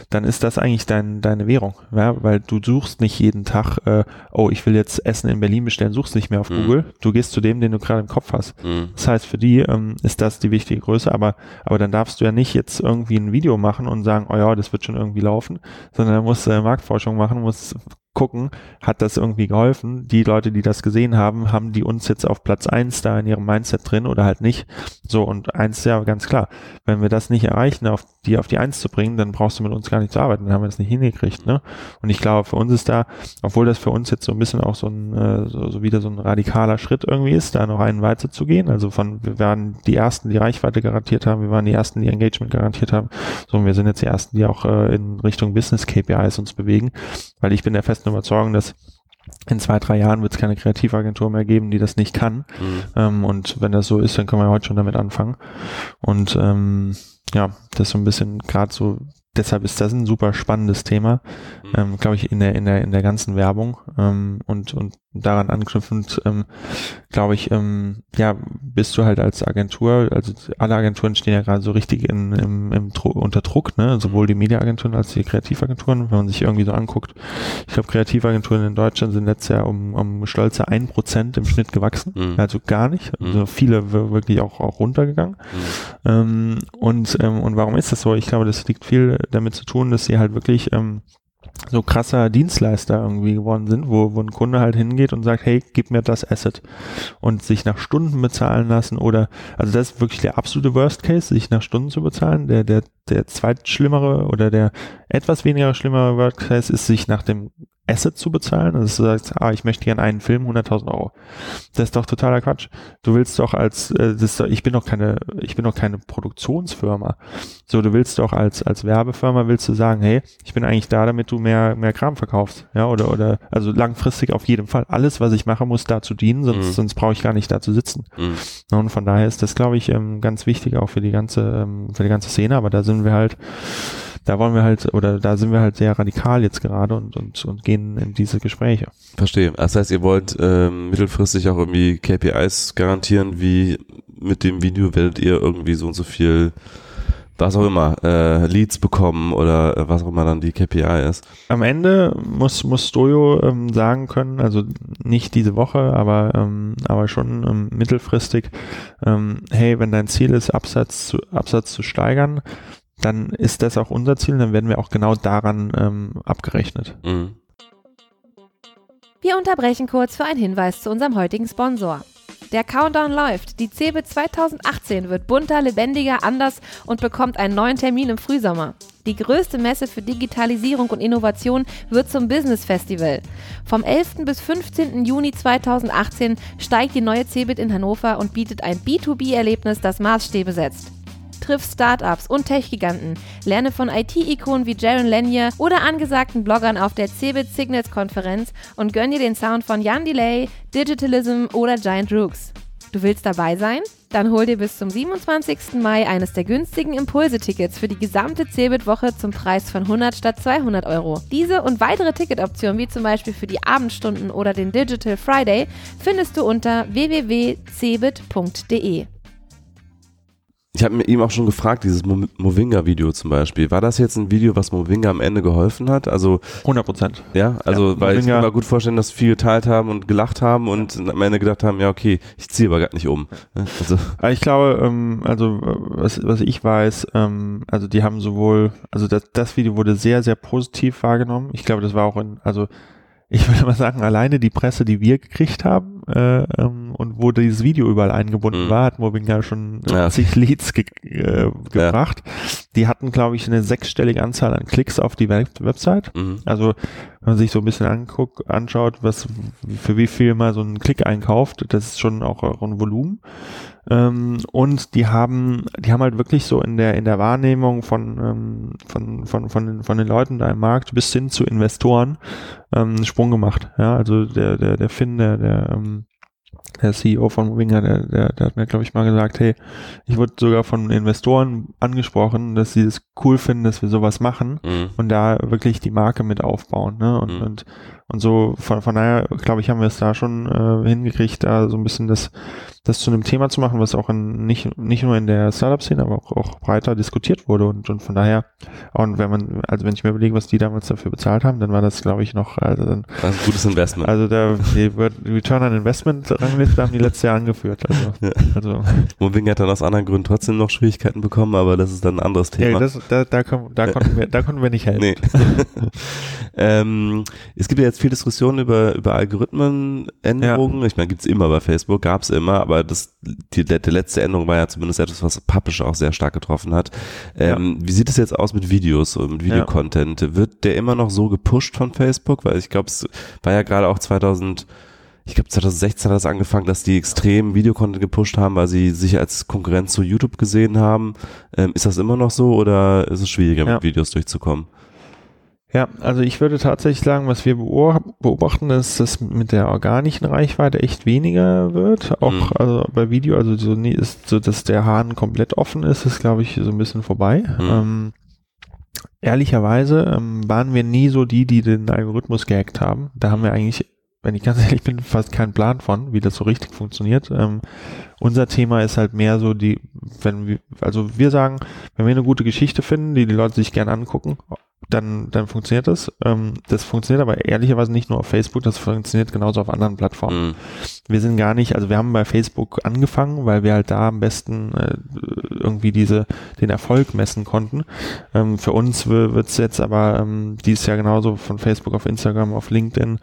dann ist das eigentlich dein, deine Währung, ja? weil du suchst nicht jeden Tag, äh, oh, ich will jetzt Essen in Berlin bestellen, suchst nicht mehr auf Mhm. Google, du gehst zu dem, den du gerade im Kopf hast. Hm. Das heißt, für die ähm, ist das die wichtige Größe, aber, aber dann darfst du ja nicht jetzt irgendwie ein Video machen und sagen, oh ja, das wird schon irgendwie laufen, sondern musst du äh, Marktforschung machen, musst gucken, hat das irgendwie geholfen? Die Leute, die das gesehen haben, haben die uns jetzt auf Platz eins da in ihrem Mindset drin oder halt nicht? So, und eins ja ganz klar, wenn wir das nicht erreichen, auf die auf die eins zu bringen, dann brauchst du mit uns gar nicht zu arbeiten, dann haben wir das nicht hingekriegt, ne? Und ich glaube, für uns ist da, obwohl das für uns jetzt so ein bisschen auch so ein, äh, so, so wieder so ein radikaler Schritt irgendwie ist, da noch einen weiter zu gehen, also von, wir waren die Ersten, die Reichweite garantiert haben, wir waren die Ersten, die Engagement garantiert haben, so, und wir sind jetzt die Ersten, die auch äh, in Richtung Business KPIs uns bewegen, weil ich bin der festen Überzeugung, dass in zwei, drei Jahren wird es keine Kreativagentur mehr geben, die das nicht kann. Mhm. Ähm, und wenn das so ist, dann können wir heute schon damit anfangen. Und ähm, ja, das ist so ein bisschen gerade so deshalb ist das ein super spannendes Thema, mhm. ähm, glaube ich, in der, in der, in der ganzen Werbung. Ähm, und, und daran anknüpfend, ähm, glaube ich, ähm, ja, bist du halt als Agentur, also alle Agenturen stehen ja gerade so richtig in, im, im unter Druck, ne? sowohl die Mediaagenturen als die Kreativagenturen, wenn man sich irgendwie so anguckt. Ich glaube, Kreativagenturen in Deutschland sind letztes Jahr um, um stolze ein Prozent im Schnitt gewachsen, mhm. also gar nicht. Mhm. Also viele wirklich auch, auch runtergegangen. Mhm. Ähm, und, ähm, und warum ist das so? Ich glaube, das liegt viel damit zu tun, dass sie halt wirklich ähm, so krasser Dienstleister irgendwie geworden sind, wo, wo ein Kunde halt hingeht und sagt, hey, gib mir das Asset und sich nach Stunden bezahlen lassen oder, also das ist wirklich der absolute Worst Case, sich nach Stunden zu bezahlen. Der, der, der zweitschlimmere oder der etwas weniger schlimmere Worst Case ist, sich nach dem Asset zu bezahlen. Also du sagst, ah, ich möchte gerne einen Film, 100.000 Euro. Das ist doch totaler Quatsch. Du willst doch als, äh, das doch, ich bin doch keine, ich bin doch keine Produktionsfirma. So, du willst doch als, als Werbefirma willst du sagen, hey, ich bin eigentlich da, damit du mehr, mehr Kram verkaufst. Ja, oder, oder, also langfristig auf jeden Fall. Alles, was ich mache, muss dazu dienen, sonst, mhm. sonst brauche ich gar nicht da zu sitzen. Mhm. Und von daher ist das, glaube ich, ähm, ganz wichtig auch für die ganze, ähm, für die ganze Szene, aber da sind wir halt, da wollen wir halt, oder da sind wir halt sehr radikal jetzt gerade und, und, und gehen in diese Gespräche. Verstehe. Das heißt, ihr wollt ähm, mittelfristig auch irgendwie KPIs garantieren, wie mit dem Video werdet ihr irgendwie so und so viel was auch immer, äh, Leads bekommen oder äh, was auch immer dann die KPI ist. Am Ende muss, muss Stojo ähm, sagen können, also nicht diese Woche, aber, ähm, aber schon ähm, mittelfristig, ähm, hey, wenn dein Ziel ist, Absatz zu, Absatz zu steigern, dann ist das auch unser Ziel, dann werden wir auch genau daran ähm, abgerechnet. Mhm. Wir unterbrechen kurz für einen Hinweis zu unserem heutigen Sponsor. Der Countdown läuft. Die CeBIT 2018 wird bunter, lebendiger, anders und bekommt einen neuen Termin im Frühsommer. Die größte Messe für Digitalisierung und Innovation wird zum Business Festival. Vom 11. bis 15. Juni 2018 steigt die neue CeBIT in Hannover und bietet ein B2B-Erlebnis, das Maßstäbe setzt. Triff Startups und Tech-Giganten. Lerne von IT-Ikonen wie Jaron Lanier oder angesagten Bloggern auf der Cebit Signals Konferenz und gönn dir den Sound von Jan Delay, Digitalism oder Giant Rooks. Du willst dabei sein? Dann hol dir bis zum 27. Mai eines der günstigen Impulse-Tickets für die gesamte Cebit-Woche zum Preis von 100 statt 200 Euro. Diese und weitere Ticketoptionen, wie zum Beispiel für die Abendstunden oder den Digital Friday, findest du unter www.cebit.de. Ich habe mir ihm auch schon gefragt, dieses Movinga-Video zum Beispiel. War das jetzt ein Video, was Movinga am Ende geholfen hat? Also 100 Prozent. Ja, also ja, weil Movinga, ich kann mir gut vorstellen, dass viele geteilt haben und gelacht haben und am Ende gedacht haben, ja okay, ich ziehe aber gar nicht um. Also ich glaube, ähm, also was, was ich weiß, ähm, also die haben sowohl, also das, das Video wurde sehr, sehr positiv wahrgenommen. Ich glaube, das war auch in, also ich würde mal sagen, alleine die Presse, die wir gekriegt haben, äh, ähm, und wo dieses Video überall eingebunden mhm. war, hat Mobbing ja schon ja. zig Leads ge äh, gebracht. Ja. Die hatten, glaube ich, eine sechsstellige Anzahl an Klicks auf die Web Website. Mhm. Also wenn man sich so ein bisschen anguckt, anschaut, was für wie viel mal so ein Klick einkauft, das ist schon auch ein Volumen. Ähm, und die haben, die haben halt wirklich so in der in der Wahrnehmung von ähm, von von von den, von den Leuten da im Markt bis hin zu Investoren ähm, einen Sprung gemacht. Ja, also der der der Finn, der der ähm, der CEO von Movinga, der, der, der hat mir, glaube ich, mal gesagt, hey, ich wurde sogar von Investoren angesprochen, dass sie es cool finden, dass wir sowas machen mhm. und da wirklich die Marke mit aufbauen. Ne? Und, mhm. und, und so, von, von daher, glaube ich, haben wir es da schon äh, hingekriegt, da so ein bisschen das, das zu einem Thema zu machen, was auch in, nicht, nicht nur in der Startup-Szene, aber auch, auch breiter diskutiert wurde und, und von daher, und wenn man, also wenn ich mir überlege, was die damals dafür bezahlt haben, dann war das, glaube ich, noch, also dann, ein gutes Investment. also der, die Return on Investment Rangliste haben die letztes Jahr angeführt, also, *laughs* Ja. also, Moving hat dann aus anderen Gründen trotzdem noch Schwierigkeiten bekommen, aber das ist dann ein anderes Thema. ja, das, da, da, kon- da konnten wir, da konnten wir nicht helfen. Nee. *laughs* ähm, es gibt ja jetzt viel Diskussion über, über Algorithmenänderungen. Ich meine, gibt's immer bei Facebook, gab's immer, aber das, die, die letzte Änderung war ja zumindest etwas, was Publisher auch sehr stark getroffen hat. Ähm, Wie sieht es jetzt aus mit Videos und mit Videocontent? Wird der immer noch so gepusht von Facebook? Weil ich glaube, es war ja gerade auch 2000 ich glaube 2016 hat das angefangen, dass die extrem Videocontent gepusht haben, weil sie sich als Konkurrenz zu YouTube gesehen haben. Ähm, ist das immer noch so oder ist es schwieriger, Ja. mit Videos durchzukommen? Ja, also ich würde tatsächlich sagen, was wir beob- beobachten, ist, dass mit der organischen Reichweite echt weniger wird. Auch Mhm. also bei Video, also so nie ist so, dass der Hahn komplett offen ist, ist glaube ich so ein bisschen vorbei. Mhm. Ähm, ehrlicherweise ähm, waren wir nie so die, die den Algorithmus gehackt haben. Da haben wir eigentlich, wenn ich ganz *laughs* ehrlich bin, fast keinen Plan von, wie das so richtig funktioniert. Ähm, unser Thema ist halt mehr so die, wenn wir, also wir sagen, wenn wir eine gute Geschichte finden, die die Leute sich gerne angucken, dann, dann funktioniert das. Ähm, das funktioniert aber ehrlicherweise nicht nur auf Facebook, das funktioniert genauso auf anderen Plattformen. Mhm. Wir sind gar nicht, also wir haben bei Facebook angefangen, weil wir halt da am besten äh, irgendwie diese, den Erfolg messen konnten. Ähm, für uns wird es jetzt aber ähm, dieses Jahr genauso von Facebook auf Instagram, auf LinkedIn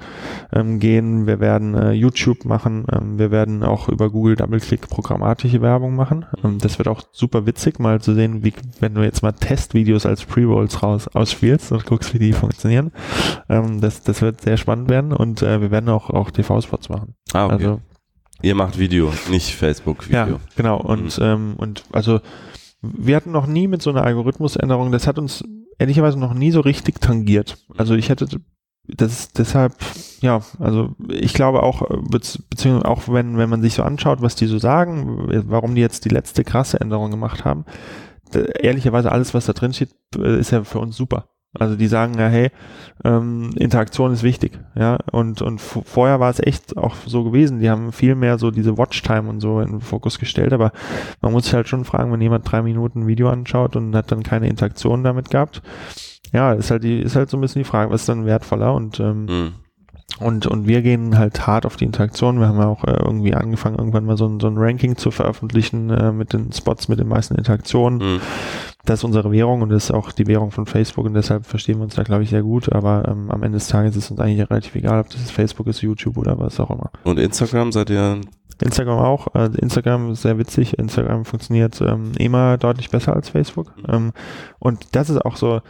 ähm, gehen. Wir werden äh, YouTube machen. Ähm, wir werden auch über Google Double-Click programmatische Werbung machen. Ähm, das wird auch super witzig, mal zu sehen, wie, wenn du jetzt mal Testvideos als Pre-Rolls raus ausspielst und guckst, wie die funktionieren. Ähm, das, das wird sehr spannend werden und äh, wir werden auch, auch TV-Spots machen. Ah, okay. Also Ihr macht Video, nicht Facebook-Video. ja, genau. Und, ähm, und also wir hatten noch nie mit so einer Algorithmusänderung, das hat uns ehrlicherweise noch nie so richtig tangiert. Also ich hätte das ist deshalb, ja, also ich glaube auch, äh, bezieh- beziehungsweise auch wenn, wenn man sich so anschaut, was die so sagen, warum die jetzt die letzte krasse Änderung gemacht haben, ehrlicherweise alles, was da drin steht, äh, ist ja für uns super. Also die sagen ja, hey, ähm, Interaktion ist wichtig, ja, und, und vorher war es echt auch so gewesen, die haben viel mehr so diese Watchtime und so in den Fokus gestellt, aber man muss sich halt schon fragen, wenn jemand drei Minuten ein Video anschaut und hat dann keine Interaktion damit gehabt, ja, ist halt die, ist halt so ein bisschen die Frage, was ist dann wertvoller und ähm, Mhm. Und, und wir gehen halt hart auf die Interaktion. Wir haben ja auch äh, irgendwie angefangen, irgendwann mal so ein, so ein Ranking zu veröffentlichen äh, mit den Spots mit den meisten Interaktionen. Mhm. Das ist unsere Währung und das ist auch die Währung von Facebook und deshalb verstehen wir uns da, glaube ich, sehr gut. Aber ähm, am Ende des Tages ist uns eigentlich relativ egal, ob das Facebook ist, YouTube oder was auch immer. Und Instagram seid ihr, Instagram auch. Äh, Instagram ist sehr witzig. Instagram funktioniert ähm, immer deutlich besser als Facebook. Ähm, und das ist auch so,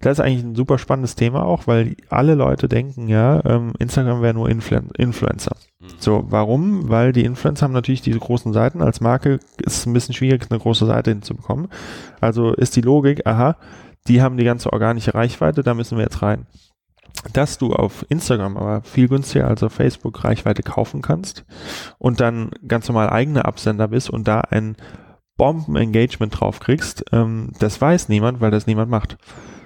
das ist eigentlich ein super spannendes Thema auch, weil alle Leute denken ja, ähm, Instagram wäre nur Influen Influencer. So, warum? Weil die Influencer haben natürlich diese großen Seiten. Als Marke ist es ein bisschen schwierig, eine große Seite hinzubekommen. Also ist die Logik, aha, die haben die ganze organische Reichweite, da müssen wir jetzt rein. Dass du auf Instagram aber viel günstiger als auf Facebook Reichweite kaufen kannst und dann ganz normal eigene Absender bist und da ein Bomben-Engagement drauf kriegst, ähm, das weiß niemand, weil das niemand macht.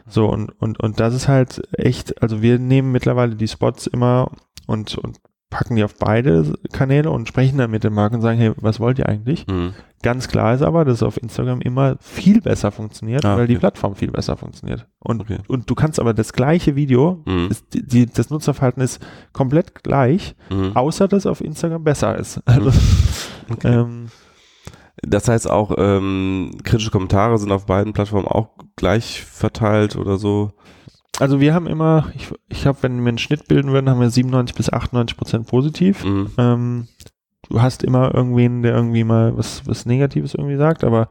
So, und, und, und das ist halt echt, also wir nehmen mittlerweile die Spots immer und, und packen die auf beide Kanäle und sprechen dann mit den Marken und sagen, hey, was wollt ihr eigentlich? mhm. Ganz klar ist aber, dass es auf Instagram immer viel besser funktioniert, Ah, weil die. Plattform viel besser funktioniert. Und, Okay. und du kannst aber das gleiche Video, Mhm. ist, die, die, das Nutzerverhalten ist komplett gleich, Mhm. außer dass auf Instagram besser ist. Also, *laughs* Okay. ähm, Das heißt auch, ähm, kritische Kommentare sind auf beiden Plattformen auch gleich verteilt oder so. also wir haben immer, ich, ich glaube, wenn wir einen Schnitt bilden würden, haben wir 97 bis 98 Prozent positiv. Mhm. Ähm, du hast immer irgendwen, der irgendwie mal was, was Negatives irgendwie sagt, aber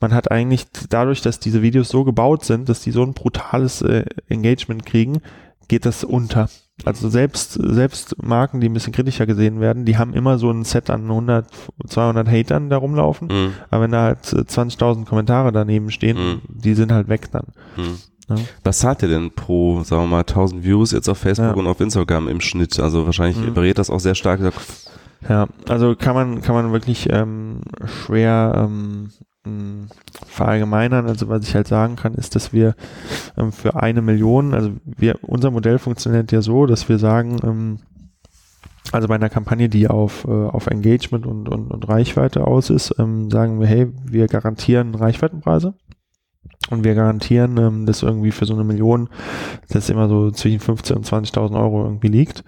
man hat eigentlich dadurch, dass diese Videos so gebaut sind, dass die so ein brutales äh, Engagement kriegen, geht das unter. Also selbst, selbst Marken, die ein bisschen kritischer gesehen werden, die haben immer so ein Set an 100, 200 Hatern da rumlaufen. Mhm. Aber wenn da halt äh, 20.000 Kommentare daneben stehen, Mhm. die sind halt weg dann. Mhm. Ja. Was zahlt ihr denn pro, sagen wir mal, 1000 Views jetzt auf Facebook Ja. und auf Instagram im Schnitt? Also wahrscheinlich Mhm. variiert das auch sehr stark. Ja, also kann man, kann man wirklich ähm, schwer ähm, verallgemeinern. Also was ich halt sagen kann, ist, dass wir ähm, für eine Million, also wir, unser Modell funktioniert ja so, dass wir sagen, ähm, also bei einer Kampagne, die auf, äh, auf Engagement und, und, und Reichweite aus ist, ähm, sagen wir, hey, wir garantieren Reichweitenpreise. Und wir garantieren, ähm, dass irgendwie für so eine Million, das immer so zwischen 15.000 und 20.000 Euro irgendwie liegt.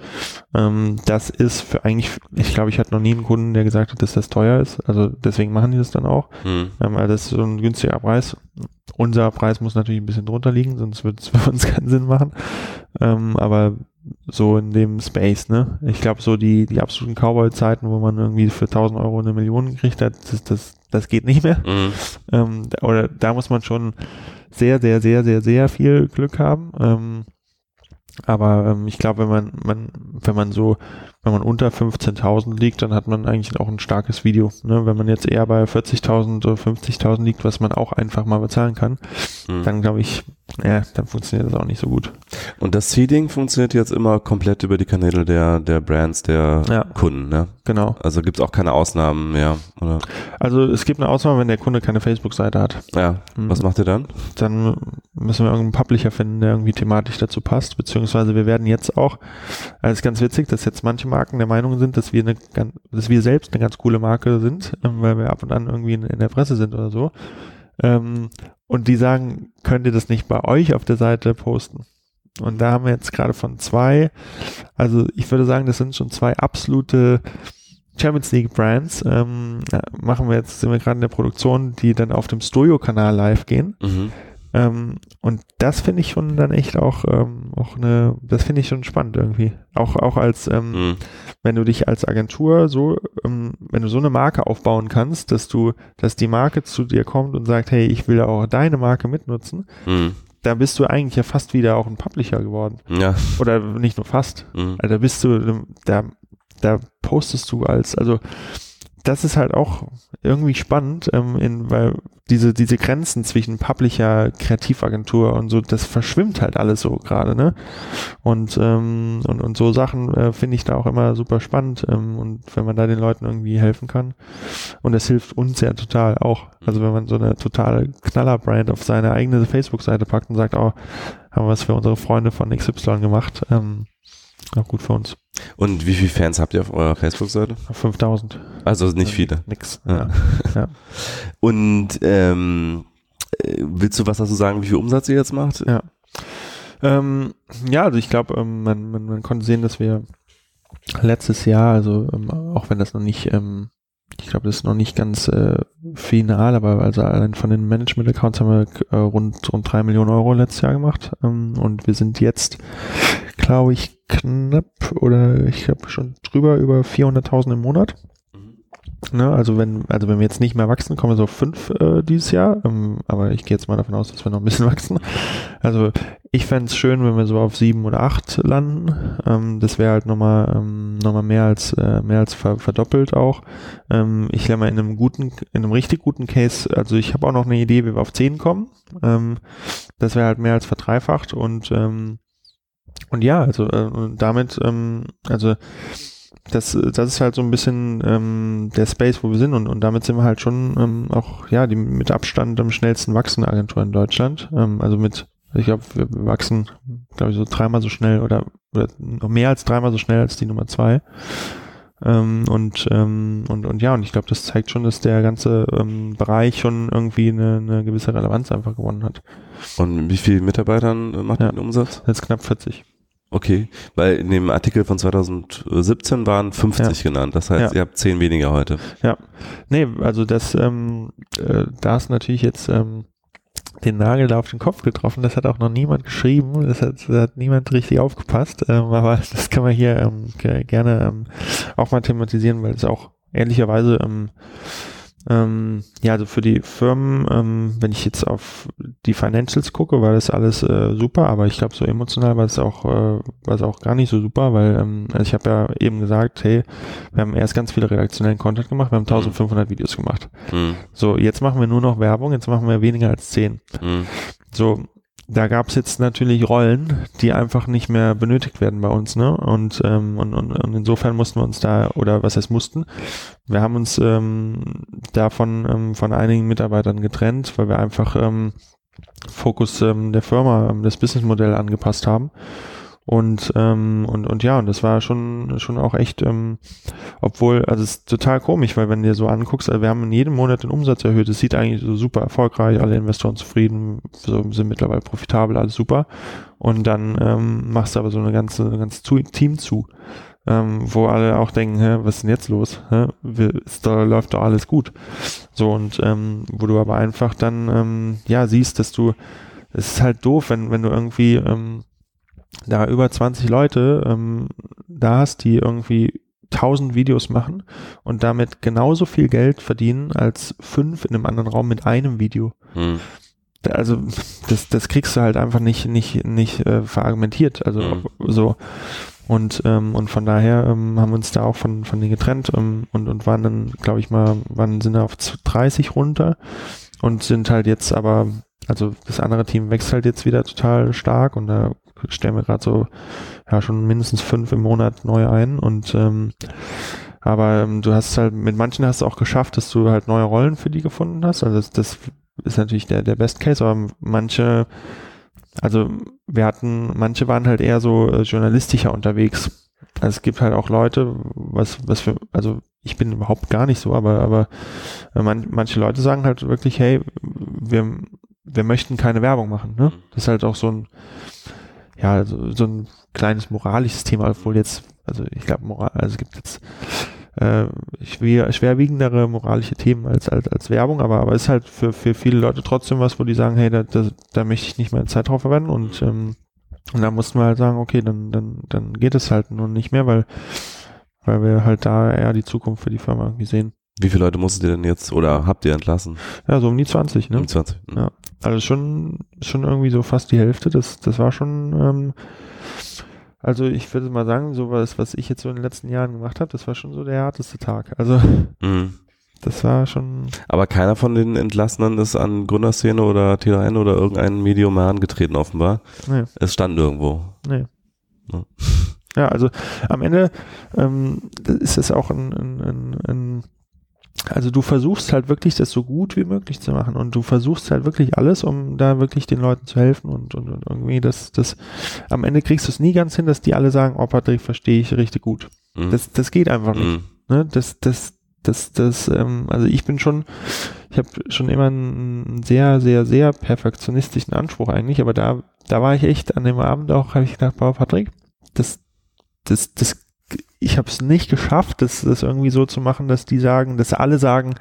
Ähm, das ist für eigentlich, ich glaube, ich hatte noch nie einen Kunden, der gesagt hat, dass das teuer ist. Also deswegen machen die das dann auch. Hm. Ähm, also das ist so ein günstiger Preis. Unser Preis muss natürlich ein bisschen drunter liegen, sonst wird es *laughs* für uns keinen Sinn machen. Ähm, aber so in dem Space, ne? Ich glaube, so die, die absoluten Cowboy-Zeiten, wo man irgendwie für 1000 Euro eine Million gekriegt hat, das, das, das geht nicht mehr. Mhm. Ähm, da- oder da muss man schon sehr, sehr, sehr, sehr, sehr viel Glück haben. Ähm, aber ähm, ich glaube, wenn man, man, wenn man so, wenn man unter 15.000 liegt, dann hat man eigentlich auch ein starkes Video. Ne? Wenn man jetzt eher bei 40.000 oder 50.000 liegt, was man auch einfach mal bezahlen kann, Mhm. dann glaube ich, ja, dann funktioniert das auch nicht so gut. Und das Seeding funktioniert jetzt immer komplett über die Kanäle der, der Brands, der Ja. Kunden, ne? Genau. Also gibt's auch keine Ausnahmen mehr, oder? Also es gibt eine Ausnahme, wenn der Kunde keine Facebook-Seite hat. Ja. Mhm. Was macht ihr dann? dann müssen wir irgendeinen Publisher finden, der irgendwie thematisch dazu passt, beziehungsweise wir werden jetzt auch, also es ist ganz witzig, dass jetzt manche Marken der Meinung sind, dass wir eine, gan- dass wir selbst eine ganz coole Marke sind, ähm, weil wir ab und an irgendwie in, in der Presse sind oder so. Ähm, und die sagen, könnt ihr das nicht bei euch auf der Seite posten? Und da haben wir jetzt gerade von zwei, also ich würde sagen, das sind schon zwei absolute Champions League Brands. Ähm, ja, machen wir jetzt, sind wir gerade in der Produktion, die dann auf dem Stojo-Kanal live gehen. Mhm. Ähm, und das finde ich schon dann echt auch, ähm, auch eine, das finde ich schon spannend irgendwie. Auch, auch als, ähm, Mhm. wenn du dich als Agentur so, ähm, wenn du so eine Marke aufbauen kannst, dass du, dass die Marke zu dir kommt und sagt, hey, ich will auch deine Marke mitnutzen, Mhm. da bist du eigentlich ja fast wieder auch ein Publisher geworden. Ja. Oder nicht nur fast. Mhm. Also da bist du, da, da postest du als, also das ist halt auch irgendwie spannend, ähm, in, weil diese, diese Grenzen zwischen Publisher, Kreativagentur und so, das verschwimmt halt alles so gerade, ne? Und, ähm, und, und so Sachen äh, finde ich da auch immer super spannend. Ähm, und wenn man da den Leuten irgendwie helfen kann. Und das hilft uns ja total auch. Also wenn man so eine totale Knaller-Brand auf seine eigene Facebook-Seite packt und sagt, oh, haben wir was für unsere Freunde von XY gemacht, ähm, auch gut für uns. Und wie viele Fans habt ihr auf eurer Facebook-Seite? 5000. Also nicht viele. Nix. Ja. Ja. *laughs* Und ähm, äh, willst du was dazu sagen, wie viel Umsatz ihr jetzt macht? Ja. Ähm, ja, also ich glaube, ähm, man, man, man konnte sehen, dass wir letztes Jahr, also ähm, auch wenn das noch nicht, ähm, ich glaube, das ist noch nicht ganz äh, final, aber also allein von den Management-Accounts haben wir äh, rund, rund drei Millionen Euro letztes Jahr gemacht ähm, und wir sind jetzt, glaube ich, knapp oder ich glaube schon drüber über 400.000 im Monat. Ne, also wenn, also wenn wir jetzt nicht mehr wachsen, kommen wir so auf fünf äh, dieses Jahr. Ähm, aber ich gehe jetzt mal davon aus, dass wir noch ein bisschen *laughs* wachsen. Also ich fände es schön, wenn wir so auf sieben oder acht landen. Ähm, das wäre halt nochmal ähm, noch mal mehr als äh, mehr als ver verdoppelt auch. Ähm, ich lerne mal in einem guten, in einem richtig guten Case, also ich habe auch noch eine Idee, wie wir auf zehn kommen. Ähm, das wäre halt mehr als verdreifacht und ähm, und ja, also äh, damit, ähm, also das, das ist halt so ein bisschen ähm, der Space, wo wir sind und, und damit sind wir halt schon ähm, auch, ja, die mit Abstand am schnellsten wachsende Agentur in Deutschland. Ähm, also mit, ich glaube, wir wachsen, glaube ich, so dreimal so schnell oder, oder noch mehr als dreimal so schnell als die Nummer zwei. Ähm, und, ähm, und, und ja, und ich glaube, das zeigt schon, dass der ganze ähm, Bereich schon irgendwie eine, eine gewisse Relevanz einfach gewonnen hat. Und wie viele Mitarbeitern macht Ja. ihr den Umsatz? Jetzt knapp 40. Okay, weil in dem Artikel von 2017 waren 50 genannt. Das heißt, Ja. ihr habt 10 weniger heute. Nee, also das, ähm, äh, da du natürlich jetzt ähm, den Nagel da auf den Kopf getroffen. Das hat auch noch niemand geschrieben. Das hat, da hat niemand richtig aufgepasst. Ähm, aber *laughs* das kann man hier ähm, ge- gerne ähm, auch mal thematisieren, weil es auch ehrlicherweise ähm, ähm, ja, also für die Firmen, ähm, wenn ich jetzt auf die Financials gucke, war das alles äh, super, aber ich glaube, so emotional war es auch, äh, war es auch gar nicht so super, weil ähm, also ich habe ja eben gesagt, hey, wir haben erst ganz viele redaktionellen Content gemacht, wir haben 1500 Videos gemacht. Hm, So, jetzt machen wir nur noch Werbung, jetzt machen wir weniger als 10. hm, So, da gab es jetzt natürlich Rollen, die einfach nicht mehr benötigt werden bei uns, ne? Und, ähm, und, und, und insofern mussten wir uns da, oder was heißt mussten, wir haben uns ähm, davon ähm, von einigen Mitarbeitern getrennt, weil wir einfach ähm, Fokus ähm, der Firma, ähm, das Businessmodell angepasst haben. Und, ähm, und, und ja, und das war schon, schon auch echt, ähm, obwohl, also es ist total komisch, weil wenn du dir so anguckst, also wir haben in jedem Monat den Umsatz erhöht, es sieht eigentlich so super erfolgreich, alle Investoren zufrieden, so, sind mittlerweile profitabel, alles super. Und dann ähm, machst du aber so eine ganze, ein ganzes Team zu, ähm, wo alle auch denken, hä, was ist denn jetzt los? Hä? Ist da läuft doch alles gut. So, und ähm, wo du aber einfach dann ähm, ja siehst, dass du, es ist halt doof, wenn, wenn du irgendwie ähm, da über 20 Leute ähm, da hast, die irgendwie 1000 Videos machen und damit genauso viel Geld verdienen als fünf in einem anderen Raum mit einem Video. Hm. Also das, das kriegst du halt einfach nicht nicht nicht äh, verargumentiert. Also hm. so und ähm, und von daher ähm, haben wir uns da auch von von denen getrennt ähm, und und waren dann glaube ich mal waren sind auf 30 runter und sind halt jetzt aber also das andere Team wächst halt jetzt wieder total stark und da stellen wir gerade so ja schon mindestens fünf im Monat neu ein und ähm, aber ähm, du hast halt mit manchen hast du auch geschafft, dass du halt neue Rollen für die gefunden hast. Also das, das ist natürlich der der Best Case, aber manche also wir hatten manche waren halt eher so äh, journalistischer unterwegs. Also es gibt halt auch Leute, was was für also ich bin überhaupt gar nicht so, aber aber äh, man, manche Leute sagen halt wirklich, hey, wir wir möchten keine Werbung machen. Ne? Das ist halt auch so ein ja, so, so ein kleines moralisches Thema, obwohl jetzt, also ich glaube, Moral, also es gibt jetzt äh, schwer, schwerwiegendere moralische Themen als, als, als Werbung, aber, aber ist halt für, für viele Leute trotzdem was, wo die sagen, hey, da, da, da möchte ich nicht meine Zeit drauf verwenden und, ähm, und da mussten wir halt sagen, okay, dann, dann, dann geht es halt nur nicht mehr, weil, weil wir halt da eher die Zukunft für die Firma irgendwie sehen. Wie viele Leute musstet ihr denn jetzt oder habt ihr entlassen? Ja, so um die 20, ne? Um die 20. Mhm. Ja. Also schon, schon irgendwie so fast die Hälfte. Das, das war schon, ähm, also ich würde mal sagen, so was, was ich jetzt so in den letzten Jahren gemacht habe, das war schon so der härteste Tag. Also mhm. das war schon. Aber keiner von den Entlassenen ist an Gründerszene oder T3N oder irgendein Medium mehr angetreten, offenbar. Nee. Es stand irgendwo. Nee. Ja. ja also am Ende ähm, ist es auch ein, ein, ein, ein also du versuchst halt wirklich das so gut wie möglich zu machen und du versuchst halt wirklich alles, um da wirklich den Leuten zu helfen und, und, und irgendwie das, das, am Ende kriegst du es nie ganz hin, dass die alle sagen, oh Patrick, verstehe ich richtig gut. Mhm. Das, das geht einfach nicht. Mhm. Ne? Das, das, das, das, ähm, also ich bin schon, ich habe schon immer einen sehr, sehr, sehr perfektionistischen Anspruch eigentlich, aber da, da war ich echt an dem Abend auch, habe ich gedacht, boah, Patrick, das, das, das ich habe es nicht geschafft, das, das irgendwie so zu machen, dass die sagen, dass alle sagen,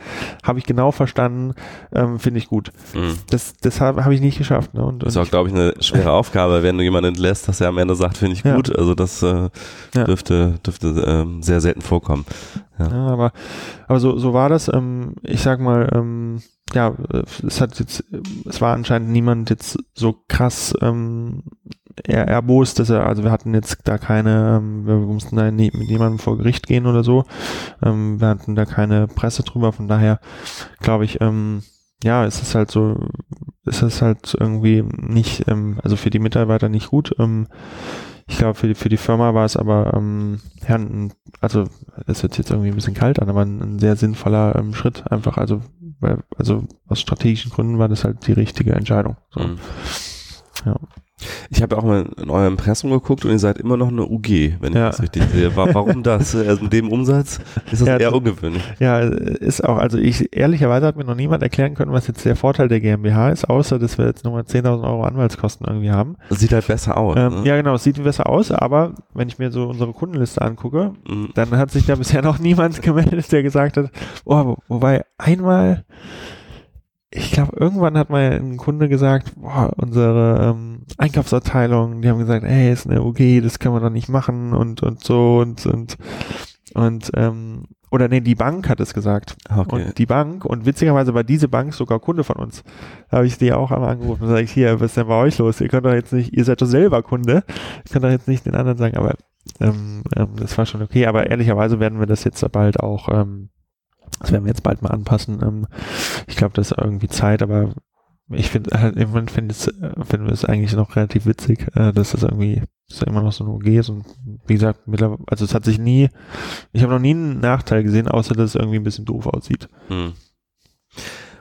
habe ich genau verstanden, ähm, finde ich gut. Mhm. Das, das habe hab ich nicht geschafft. Ne? Und, das ist auch, glaube ich, eine schwere *laughs* Aufgabe, wenn du jemanden entlässt, dass er am Ende sagt, finde ich ja. gut. Also das äh, dürfte, dürfte ähm, sehr selten vorkommen. Ja, ja aber, aber so, so war das. Ähm, ich sag mal, ähm, ja, es hat jetzt, es war anscheinend niemand jetzt so krass ähm, er erbost, dass er, also wir hatten jetzt da keine, ähm, wir mussten da nie, mit jemandem vor Gericht gehen oder so. Ähm, wir hatten da keine Presse drüber, von daher glaube ich, ähm, ja, es ist halt so, es ist halt irgendwie nicht, ähm, also für die Mitarbeiter nicht gut. Ähm, ich glaube, für die, für die Firma war es aber, ähm, ja, also es hört jetzt irgendwie ein bisschen kalt an, aber ein, ein sehr sinnvoller ähm, Schritt einfach, also, weil, also aus strategischen Gründen war das halt die richtige Entscheidung. So. Mhm. Ja. Ich habe auch mal in eurem Impressum geguckt und ihr seid immer noch eine UG, wenn ich ja. das richtig sehe. Warum das? *laughs* Also mit dem Umsatz ist das ja, eher ungewöhnlich. Ja, ist auch, also ich, ehrlicherweise hat mir noch niemand erklären können, was jetzt der Vorteil der GmbH ist, außer dass wir jetzt nochmal 10.000 Euro Anwaltskosten irgendwie haben. Das sieht halt besser aus. Ähm, ne? Ja, genau, es sieht besser aus, aber wenn ich mir so unsere Kundenliste angucke, mhm. dann hat sich da bisher *laughs* noch niemand gemeldet, der gesagt hat, oh, wobei einmal ich glaube, irgendwann hat mal ein Kunde gesagt, boah, unsere ähm, Einkaufsabteilung, die haben gesagt, ey, ist eine UG, das können wir doch nicht machen und und so und und und ähm, oder nee, die Bank hat es gesagt. Okay. Und die Bank, und witzigerweise war diese Bank sogar Kunde von uns. Da habe ich die auch einmal angerufen und sage ich, hier, was ist denn bei euch los? Ihr könnt doch jetzt nicht, ihr seid doch selber Kunde. Ich kann doch jetzt nicht den anderen sagen, aber ähm, ähm, das war schon okay. Aber ehrlicherweise werden wir das jetzt bald auch ähm, das werden wir jetzt bald mal anpassen. Ähm, ich glaube, das ist irgendwie Zeit, aber ich finde halt, im Moment finde find wir es eigentlich noch relativ witzig, äh, dass das irgendwie dass da immer noch so ein OG ist und wie gesagt, mittlerweile, also es hat sich nie, ich habe noch nie einen Nachteil gesehen, außer dass es irgendwie ein bisschen doof aussieht. Hm.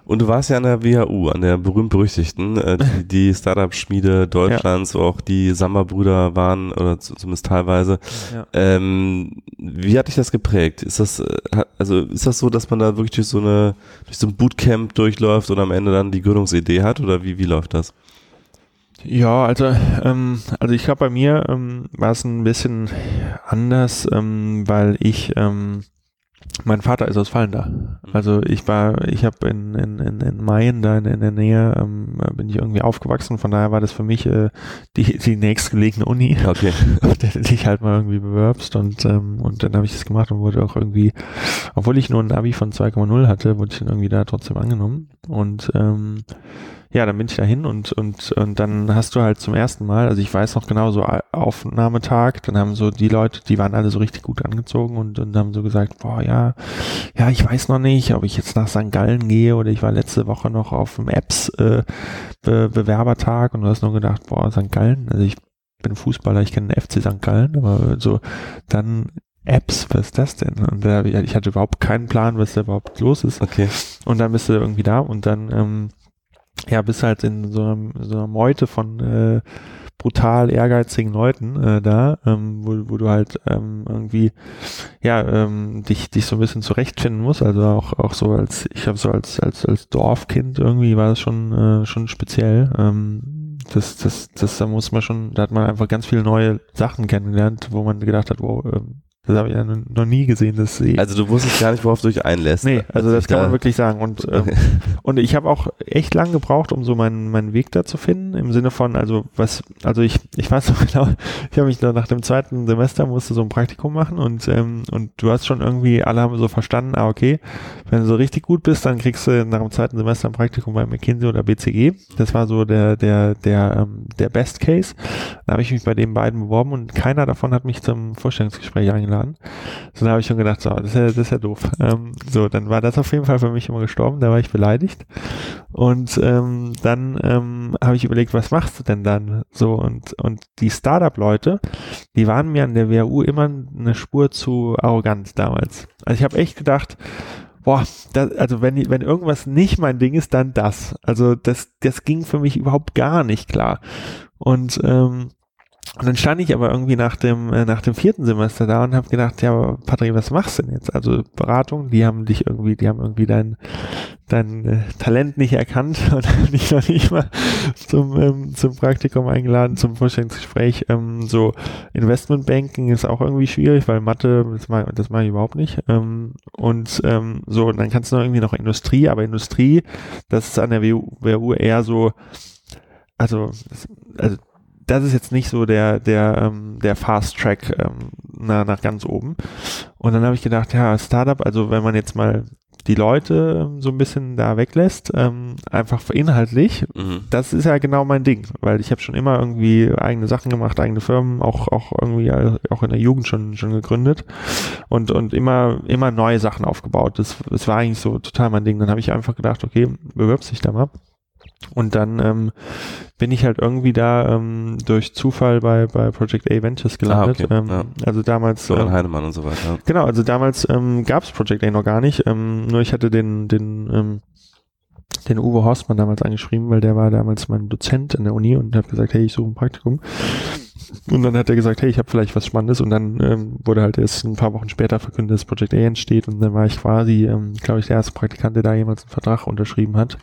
Und du warst ja an der WHU, an der berühmt-berüchtigten, äh, die, *laughs* die Startup-Schmiede Deutschlands, ja. wo auch die Samba-Brüder waren, oder zumindest teilweise. Ja. Ähm, wie hat dich das geprägt? Ist das, äh, also ist das so, dass man da wirklich durch so eine, durch so ein Bootcamp durchläuft und am Ende dann die Gründungsidee hat, oder wie, wie läuft das? Ja, also, ähm, also ich glaube, bei mir ähm, war es ein bisschen anders, ähm, weil ich, ähm, mein Vater ist aus Fallender. Mhm. Also ich war, ich habe in, in, in, in Mayen, da in, in der Nähe, ähm, bin ich irgendwie aufgewachsen. Von daher war das für mich äh, die, die nächstgelegene Uni, *laughs* okay. *laughs* auf der du dich halt mal irgendwie bewerbst. Und, ähm, und dann habe ich das gemacht und wurde auch irgendwie, obwohl ich nur ein Abi von 2,0 hatte, wurde ich dann irgendwie da trotzdem angenommen. Und ähm, ja, dann bin ich da hin und, und, und dann hast du halt zum ersten Mal, also ich weiß noch genau, so Aufnahmetag, dann haben so die Leute, die waren alle so richtig gut angezogen und, und haben so gesagt, boah, ja, ja, ich weiß noch nicht, ob ich jetzt nach St. Gallen gehe oder ich war letzte Woche noch auf dem Apps äh, und du hast nur gedacht, boah, St. Gallen, also ich bin Fußballer, ich kenne den FC St. Gallen, aber so dann Apps, was ist das denn? Und da, ich hatte überhaupt keinen Plan, was da überhaupt los ist. Okay. Und dann bist du irgendwie da und dann ähm, ja, bist halt in so, einem, so einer Meute von äh, brutal ehrgeizigen Leuten äh, da, ähm, wo, wo du halt ähm, irgendwie ja ähm, dich dich so ein bisschen zurechtfinden musst. Also auch auch so als ich habe so als als als Dorfkind irgendwie war das schon äh, schon speziell. Ähm, das das das da muss man schon, da hat man einfach ganz viele neue Sachen kennengelernt, wo man gedacht hat, wow, ähm, das habe ich ja noch nie gesehen, das See. Also du wusstest gar nicht, worauf du dich einlässt. Nee, also das kann da man wirklich sagen. Und, ähm, und ich habe auch echt lang gebraucht, um so meinen, meinen Weg da zu finden. Im Sinne von, also was, also ich, ich weiß noch *laughs* genau, ich habe mich da nach dem zweiten Semester musste so ein Praktikum machen und, ähm, und du hast schon irgendwie, alle haben so verstanden, ah, okay, wenn du so richtig gut bist, dann kriegst du nach dem zweiten Semester ein Praktikum bei McKinsey oder BCG. Das war so der, der, der, ähm, der Best Case. Da habe ich mich bei den beiden beworben und keiner davon hat mich zum Vorstellungsgespräch eingeladen eingeladen. So, da habe ich schon gedacht, so, das ist ja, das ist ja doof. Ähm, so, dann war das auf jeden Fall für mich immer gestorben, da war ich beleidigt. Und ähm, dann ähm, habe ich überlegt, was machst du denn dann? So, und, und die Startup-Leute, die waren mir an der WHU immer eine Spur zu arrogant damals. Also ich habe echt gedacht, boah, das, also wenn, wenn irgendwas nicht mein Ding ist, dann das. Also das, das ging für mich überhaupt gar nicht klar. Und ähm, und dann stand ich aber irgendwie nach dem, äh, nach dem vierten Semester da und habe gedacht, ja, Patrick, was machst du denn jetzt? Also Beratung, die haben dich irgendwie, die haben irgendwie dein, dein äh, Talent nicht erkannt *laughs* und haben dich noch nicht mal zum, ähm, zum Praktikum eingeladen, zum Vorstellungsgespräch. Ähm, so Investmentbanking ist auch irgendwie schwierig, weil Mathe, das mache das mach ich überhaupt nicht. Ähm, und ähm, so, und dann kannst du noch irgendwie noch Industrie, aber Industrie, das ist an der WU, WU eher so, also, also das ist jetzt nicht so der, der, ähm, der Fast Track ähm, na, nach ganz oben. Und dann habe ich gedacht, ja, Startup, also wenn man jetzt mal die Leute ähm, so ein bisschen da weglässt, ähm, einfach inhaltlich, mhm. das ist ja genau mein Ding, weil ich habe schon immer irgendwie eigene Sachen gemacht, eigene Firmen, auch auch irgendwie auch in der Jugend schon schon gegründet und und immer immer neue Sachen aufgebaut. Das, das war eigentlich so total mein Ding. Dann habe ich einfach gedacht, okay, bewirbst dich da mal. Und dann ähm, bin ich halt irgendwie da ähm, durch Zufall bei, bei Project A Ventures gelandet. Ah, okay. ähm, ja. Also damals. Florian ähm, Heinemann und so weiter. Genau, also damals ähm, gab es Project A noch gar nicht. Ähm, nur ich hatte den, den, ähm, den Uwe Horstmann damals angeschrieben, weil der war damals mein Dozent in der Uni und hat gesagt, hey, ich suche ein Praktikum. Und dann hat er gesagt, hey, ich habe vielleicht was Spannendes. Und dann ähm, wurde halt erst ein paar Wochen später verkündet, dass Project A entsteht. Und dann war ich quasi, ähm, glaube ich, der erste Praktikant, der da jemals einen Vertrag unterschrieben hat.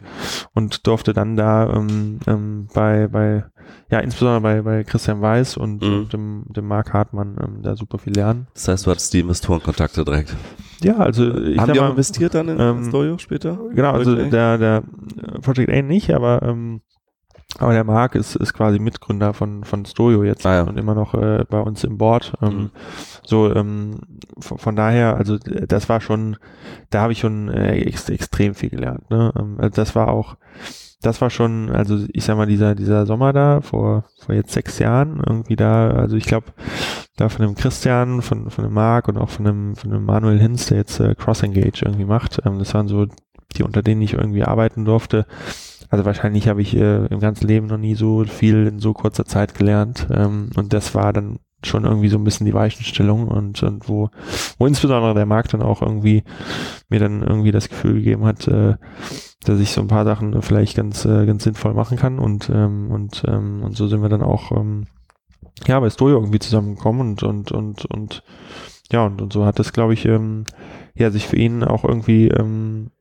Und durfte dann da ähm, ähm, bei, bei, ja, insbesondere bei, bei Christian Weiß und, mhm. und dem, dem Marc Hartmann ähm, da super viel lernen. Das heißt, du hattest die Investorenkontakte direkt. Ja, also ich Haben die auch investiert dann in ähm, Storio später? Genau, also der, der Project A nicht, aber ähm, aber der Marc ist, ist quasi Mitgründer von, von Stojo jetzt ah, ja. und immer noch äh, bei uns im Board. Ähm, mhm. So, ähm, von, von, daher, also das war schon, da habe ich schon äh, ex, extrem viel gelernt. Ne? Ähm, also das war auch, das war schon, also ich sag mal, dieser, dieser Sommer da, vor, vor jetzt sechs Jahren, irgendwie da, also ich glaube, da von dem Christian, von, von dem Marc und auch von dem, von dem Manuel Hinz, der jetzt äh, Cross Engage irgendwie macht, ähm, das waren so die, unter denen ich irgendwie arbeiten durfte also wahrscheinlich habe ich äh, im ganzen Leben noch nie so viel in so kurzer Zeit gelernt. Ähm, und das war dann schon irgendwie so ein bisschen die Weichenstellung und, und wo, wo insbesondere der Markt dann auch irgendwie mir dann irgendwie das Gefühl gegeben hat, äh, dass ich so ein paar Sachen vielleicht ganz, äh, ganz sinnvoll machen kann und, ähm, und, ähm, und so sind wir dann auch, ähm, ja, bei Stojo irgendwie zusammengekommen und, und, und, und, ja, und, und so hat das, glaube ich, ähm, ja, sich für ihn auch irgendwie, ähm,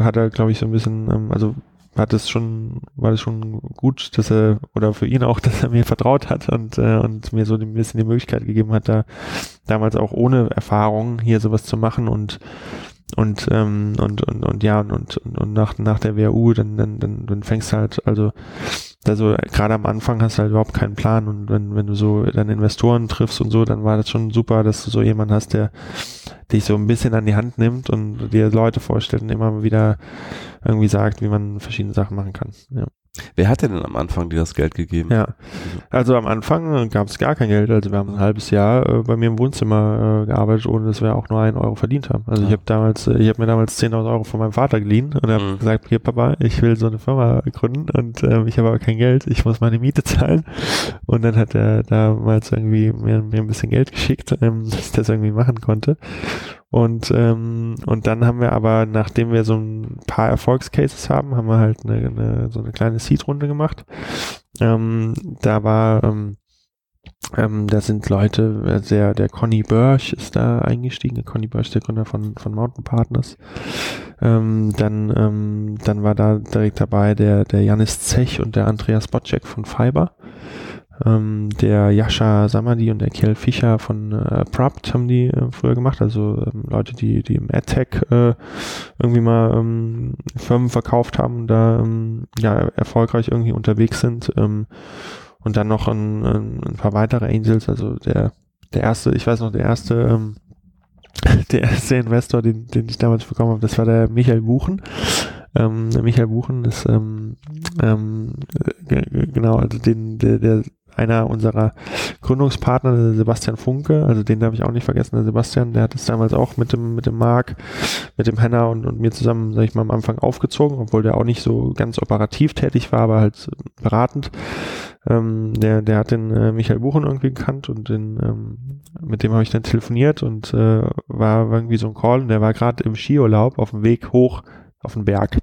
hat er, glaube ich, so ein bisschen, ähm, also hat es schon, war es schon gut, dass er, oder für ihn auch, dass er mir vertraut hat und, äh, und mir so ein bisschen die Möglichkeit gegeben hat, da damals auch ohne Erfahrung hier sowas zu machen und und ähm, und, und und ja und und, und nach nach der WU dann dann dann, dann fängst halt also also gerade am Anfang hast du halt überhaupt keinen Plan und wenn wenn du so dann Investoren triffst und so dann war das schon super dass du so jemanden hast der dich so ein bisschen an die Hand nimmt und dir Leute vorstellt und immer wieder irgendwie sagt wie man verschiedene Sachen machen kann. Ja Wer hat denn am Anfang dir das Geld gegeben? ja, also am Anfang gab es gar kein Geld. Also wir haben ein halbes Jahr äh, bei mir im Wohnzimmer äh, gearbeitet, ohne dass wir auch nur einen Euro verdient haben. Also ich Ah. habe damals, äh, ich habe mir damals 10.000 Euro von meinem Vater geliehen und habe Mhm. gesagt, hier Papa, ich will so eine Firma gründen und ähm, ich habe aber kein Geld, ich muss meine Miete zahlen. Und dann hat er damals irgendwie mir, mir ein bisschen Geld geschickt, ähm, *laughs* dass ich das irgendwie machen konnte. Und, ähm, und dann haben wir aber, nachdem wir so ein paar Erfolgscases haben, haben wir halt eine, eine, so eine kleine Seed-Runde gemacht. Ähm, da war, ähm, ähm, da sind Leute, äh, der, der Conny Börsch ist da eingestiegen, der Conny Börsch, der Gründer von, von Mountain Partners. Ähm, dann, ähm, dann war da direkt dabei der, der Janis Zech und der Andreas Botczek von Fiber. Ähm, der Jascha Samadi und der Kjell Fischer von äh, Prupt haben die äh, früher gemacht, also ähm, Leute, die, die im AdTech äh, irgendwie mal ähm, Firmen verkauft haben da ähm, ja, erfolgreich irgendwie unterwegs sind. Ähm, und dann noch ein, ein, ein paar weitere Angels, also der, der erste, ich weiß noch, der erste, ähm, *laughs* der erste Investor, den, den ich damals bekommen habe, das war der Michael Buchen. Ähm, Michael Buchen ist ähm, ähm, g- genau, also den, der, der einer unserer Gründungspartner, Sebastian Funke, also den habe ich auch nicht vergessen, der Sebastian, der hat es damals auch mit dem, mit dem Marc, mit dem Henner und, und mir zusammen, sag ich mal, am Anfang aufgezogen, obwohl der auch nicht so ganz operativ tätig war, aber halt beratend. Ähm, der, der hat den äh, Michael Buchen irgendwie gekannt und den, ähm, mit dem habe ich dann telefoniert und äh, war irgendwie so ein Call und der war gerade im Skiurlaub auf dem Weg hoch auf den Berg.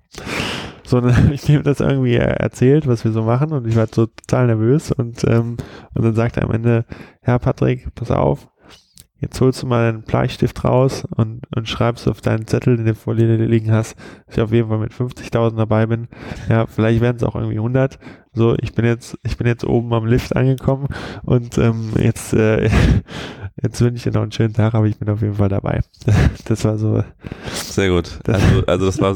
So, dann habe ich dem das irgendwie äh, erzählt, was wir so machen und ich war so total nervös und, ähm, und dann sagt er am Ende, ja Patrick, pass auf, jetzt holst du mal einen Bleistift raus und, und schreibst auf deinen Zettel, den du vor dir liegen hast, dass ich auf jeden Fall mit 50.000 dabei bin. Ja, vielleicht werden es auch irgendwie 100. So, ich bin jetzt, ich bin jetzt oben am Lift angekommen und ähm, jetzt, äh, jetzt wünsche ich dir noch einen schönen Tag, aber ich bin auf jeden Fall dabei. *laughs* Das war so, Sehr gut. Also, also das war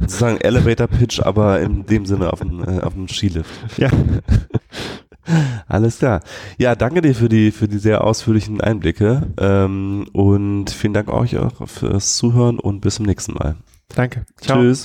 sozusagen Elevator Pitch, aber in dem Sinne auf dem, äh, auf dem Skilift. ja, *laughs* Alles klar. Ja, danke dir für die, für die sehr ausführlichen Einblicke ähm, und vielen Dank euch auch fürs Zuhören und bis zum nächsten Mal. danke. Ciao. Tschüss.